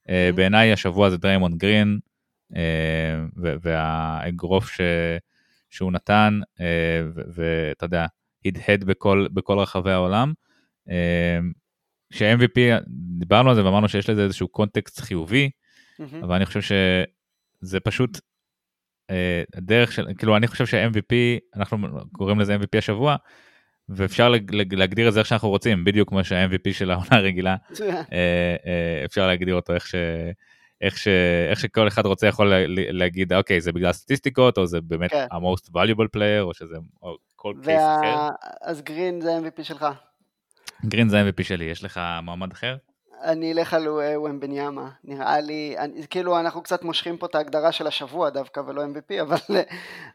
Speaker 1: אה. בעיניי השבוע זה דריימונד גרין, אה, והאגרוף ש- שהוא נתן, אה, ואתה יודע, הדהד בכל, בכל רחבי העולם. ש-MVP, דיברנו על זה ואמרנו שיש לזה איזשהו קונטקסט חיובי,
Speaker 2: מהמם.
Speaker 1: אבל אני חושב שזה פשוט אה, הדרך של, כאילו אני חושב שה-MVP, אנחנו קוראים לזה MVP השבוע, ואפשר לג- להגדיר את זה איך שאנחנו רוצים, בדיוק כמו שה-MVP של העונה הרגילה. <laughs> אה, אה, אפשר להגדיר אותו איך, ש, איך, ש, איך שכל אחד רוצה יכול לה, להגיד, אוקיי, זה בגלל סטטיסטיקות, או זה באמת
Speaker 2: כן.
Speaker 1: ה-most valuable player, או שזה או כל case אחר.
Speaker 2: וה... אז גרין זה MVP שלך.
Speaker 1: גרין זה ה-MVP שלי, יש לך מועמד אחר?
Speaker 2: אני אלך על אה, וומבניאמה, נראה לי, אני, כאילו אנחנו קצת מושכים פה את ההגדרה של השבוע דווקא ולא MVP, <laughs> אבל,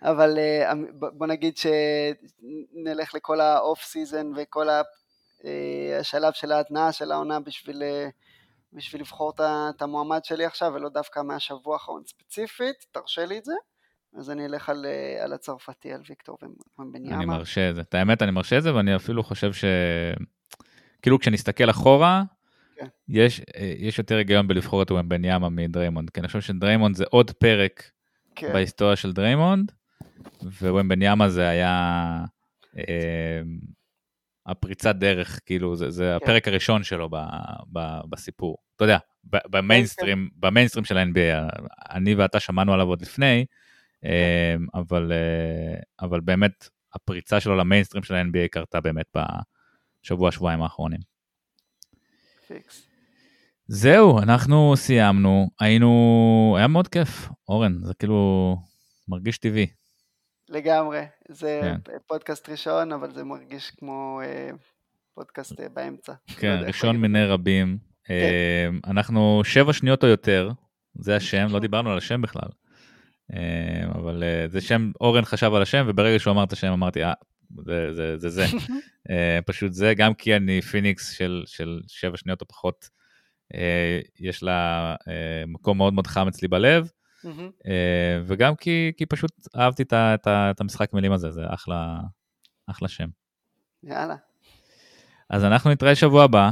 Speaker 2: אבל אה, ב- בוא נגיד שנלך לכל ה off season וכל אה, השלב של ההתנעה של העונה בשביל, בשביל לבחור את המועמד שלי עכשיו ולא דווקא מהשבוע האחרון ספציפית, תרשה לי את זה, אז אני אלך על, על הצרפתי, על ויקטור ומבניאמה.
Speaker 1: אני מרשה את זה. את האמת, אני מרשה את זה, ואני אפילו חושב ש... כאילו, כשנסתכל אחורה,
Speaker 2: כן.
Speaker 1: יש, אה, יש יותר היגיון בלבחור את וומבניאמה מדריימונד, כי אני חושב שדריימונד זה עוד פרק
Speaker 2: כן,
Speaker 1: בהיסטוריה של דריימונד, ווומבניאמה זה היה אה, הפריצת דרך, כאילו, זה, זה הפרק הראשון שלו ב, ב, בסיפור. אתה יודע, ב- במיינסטרים, במיינסטרים של ה-NBA, אני ואתה שמענו עליו עוד לפני, אה, אבל, אה, אבל באמת הפריצה שלו למיינסטרים של ה-NBA קרתה באמת בשבוע, שבועיים האחרונים.
Speaker 2: פיקס.
Speaker 1: זהו, אנחנו סיימנו, היינו, היה מאוד כיף, אורן, זה כאילו מרגיש טבעי.
Speaker 2: לגמרי, זה
Speaker 1: כן.
Speaker 2: פודקאסט ראשון, אבל זה מרגיש כמו אה, פודקאסט אה, באמצע. לא
Speaker 1: כן,
Speaker 2: איך
Speaker 1: ראשון. מיני רבים. אה, אנחנו שבע שניות או יותר, זה השם, לא דיברנו על השם בכלל. אה, אבל אה, זה שם, אורן חשב על השם, וברגע שהוא אמר את השם אמרתי, אה, זה זה. זה, זה. <laughs> אה, פשוט זה, גם כי אני פיניקס של, של שבע שניות או פחות, אה, יש לה אה, מקום מאוד מאוד חם אצלי בלב. אה, וגם כי, כי פשוט אהבתי את, את, את המשחק מילים הזה, זה אחלה, אחלה שם.
Speaker 2: יאללה,
Speaker 1: אז אנחנו נתראה שבוע הבא,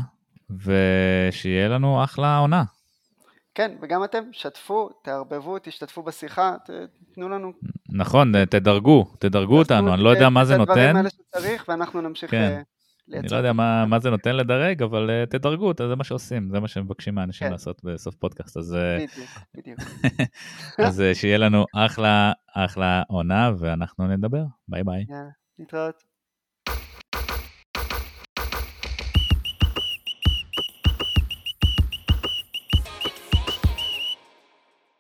Speaker 1: ושיהיה לנו אחלה עונה.
Speaker 2: כן, וגם אתם, שתפו, תערבבו, תשתתפו בשיחה, ת- תנו לנו...
Speaker 1: נכון, תדרגו, תדרגו
Speaker 2: תעשו
Speaker 1: אותנו, אני לא יודע מה זה
Speaker 2: את הדברים
Speaker 1: נותן,
Speaker 2: האלה שצריך, ואנחנו נמשיך
Speaker 1: כן.
Speaker 2: אה,
Speaker 1: אני
Speaker 2: לייצר.
Speaker 1: לא יודע מה, מה זה נותן לדרג, אבל אה, תדרגו, זה מה שעושים, זה מה שמבקשים מהאנשים
Speaker 2: כן.
Speaker 1: לעשות בסוף פודקאסט, אז, אה,
Speaker 2: בדיוק, בדיוק. <laughs>
Speaker 1: אז אה, שיהיה לנו אחלה, אחלה עונה, ואנחנו נדבר, ביי ביי.
Speaker 2: יאללה, להתראות.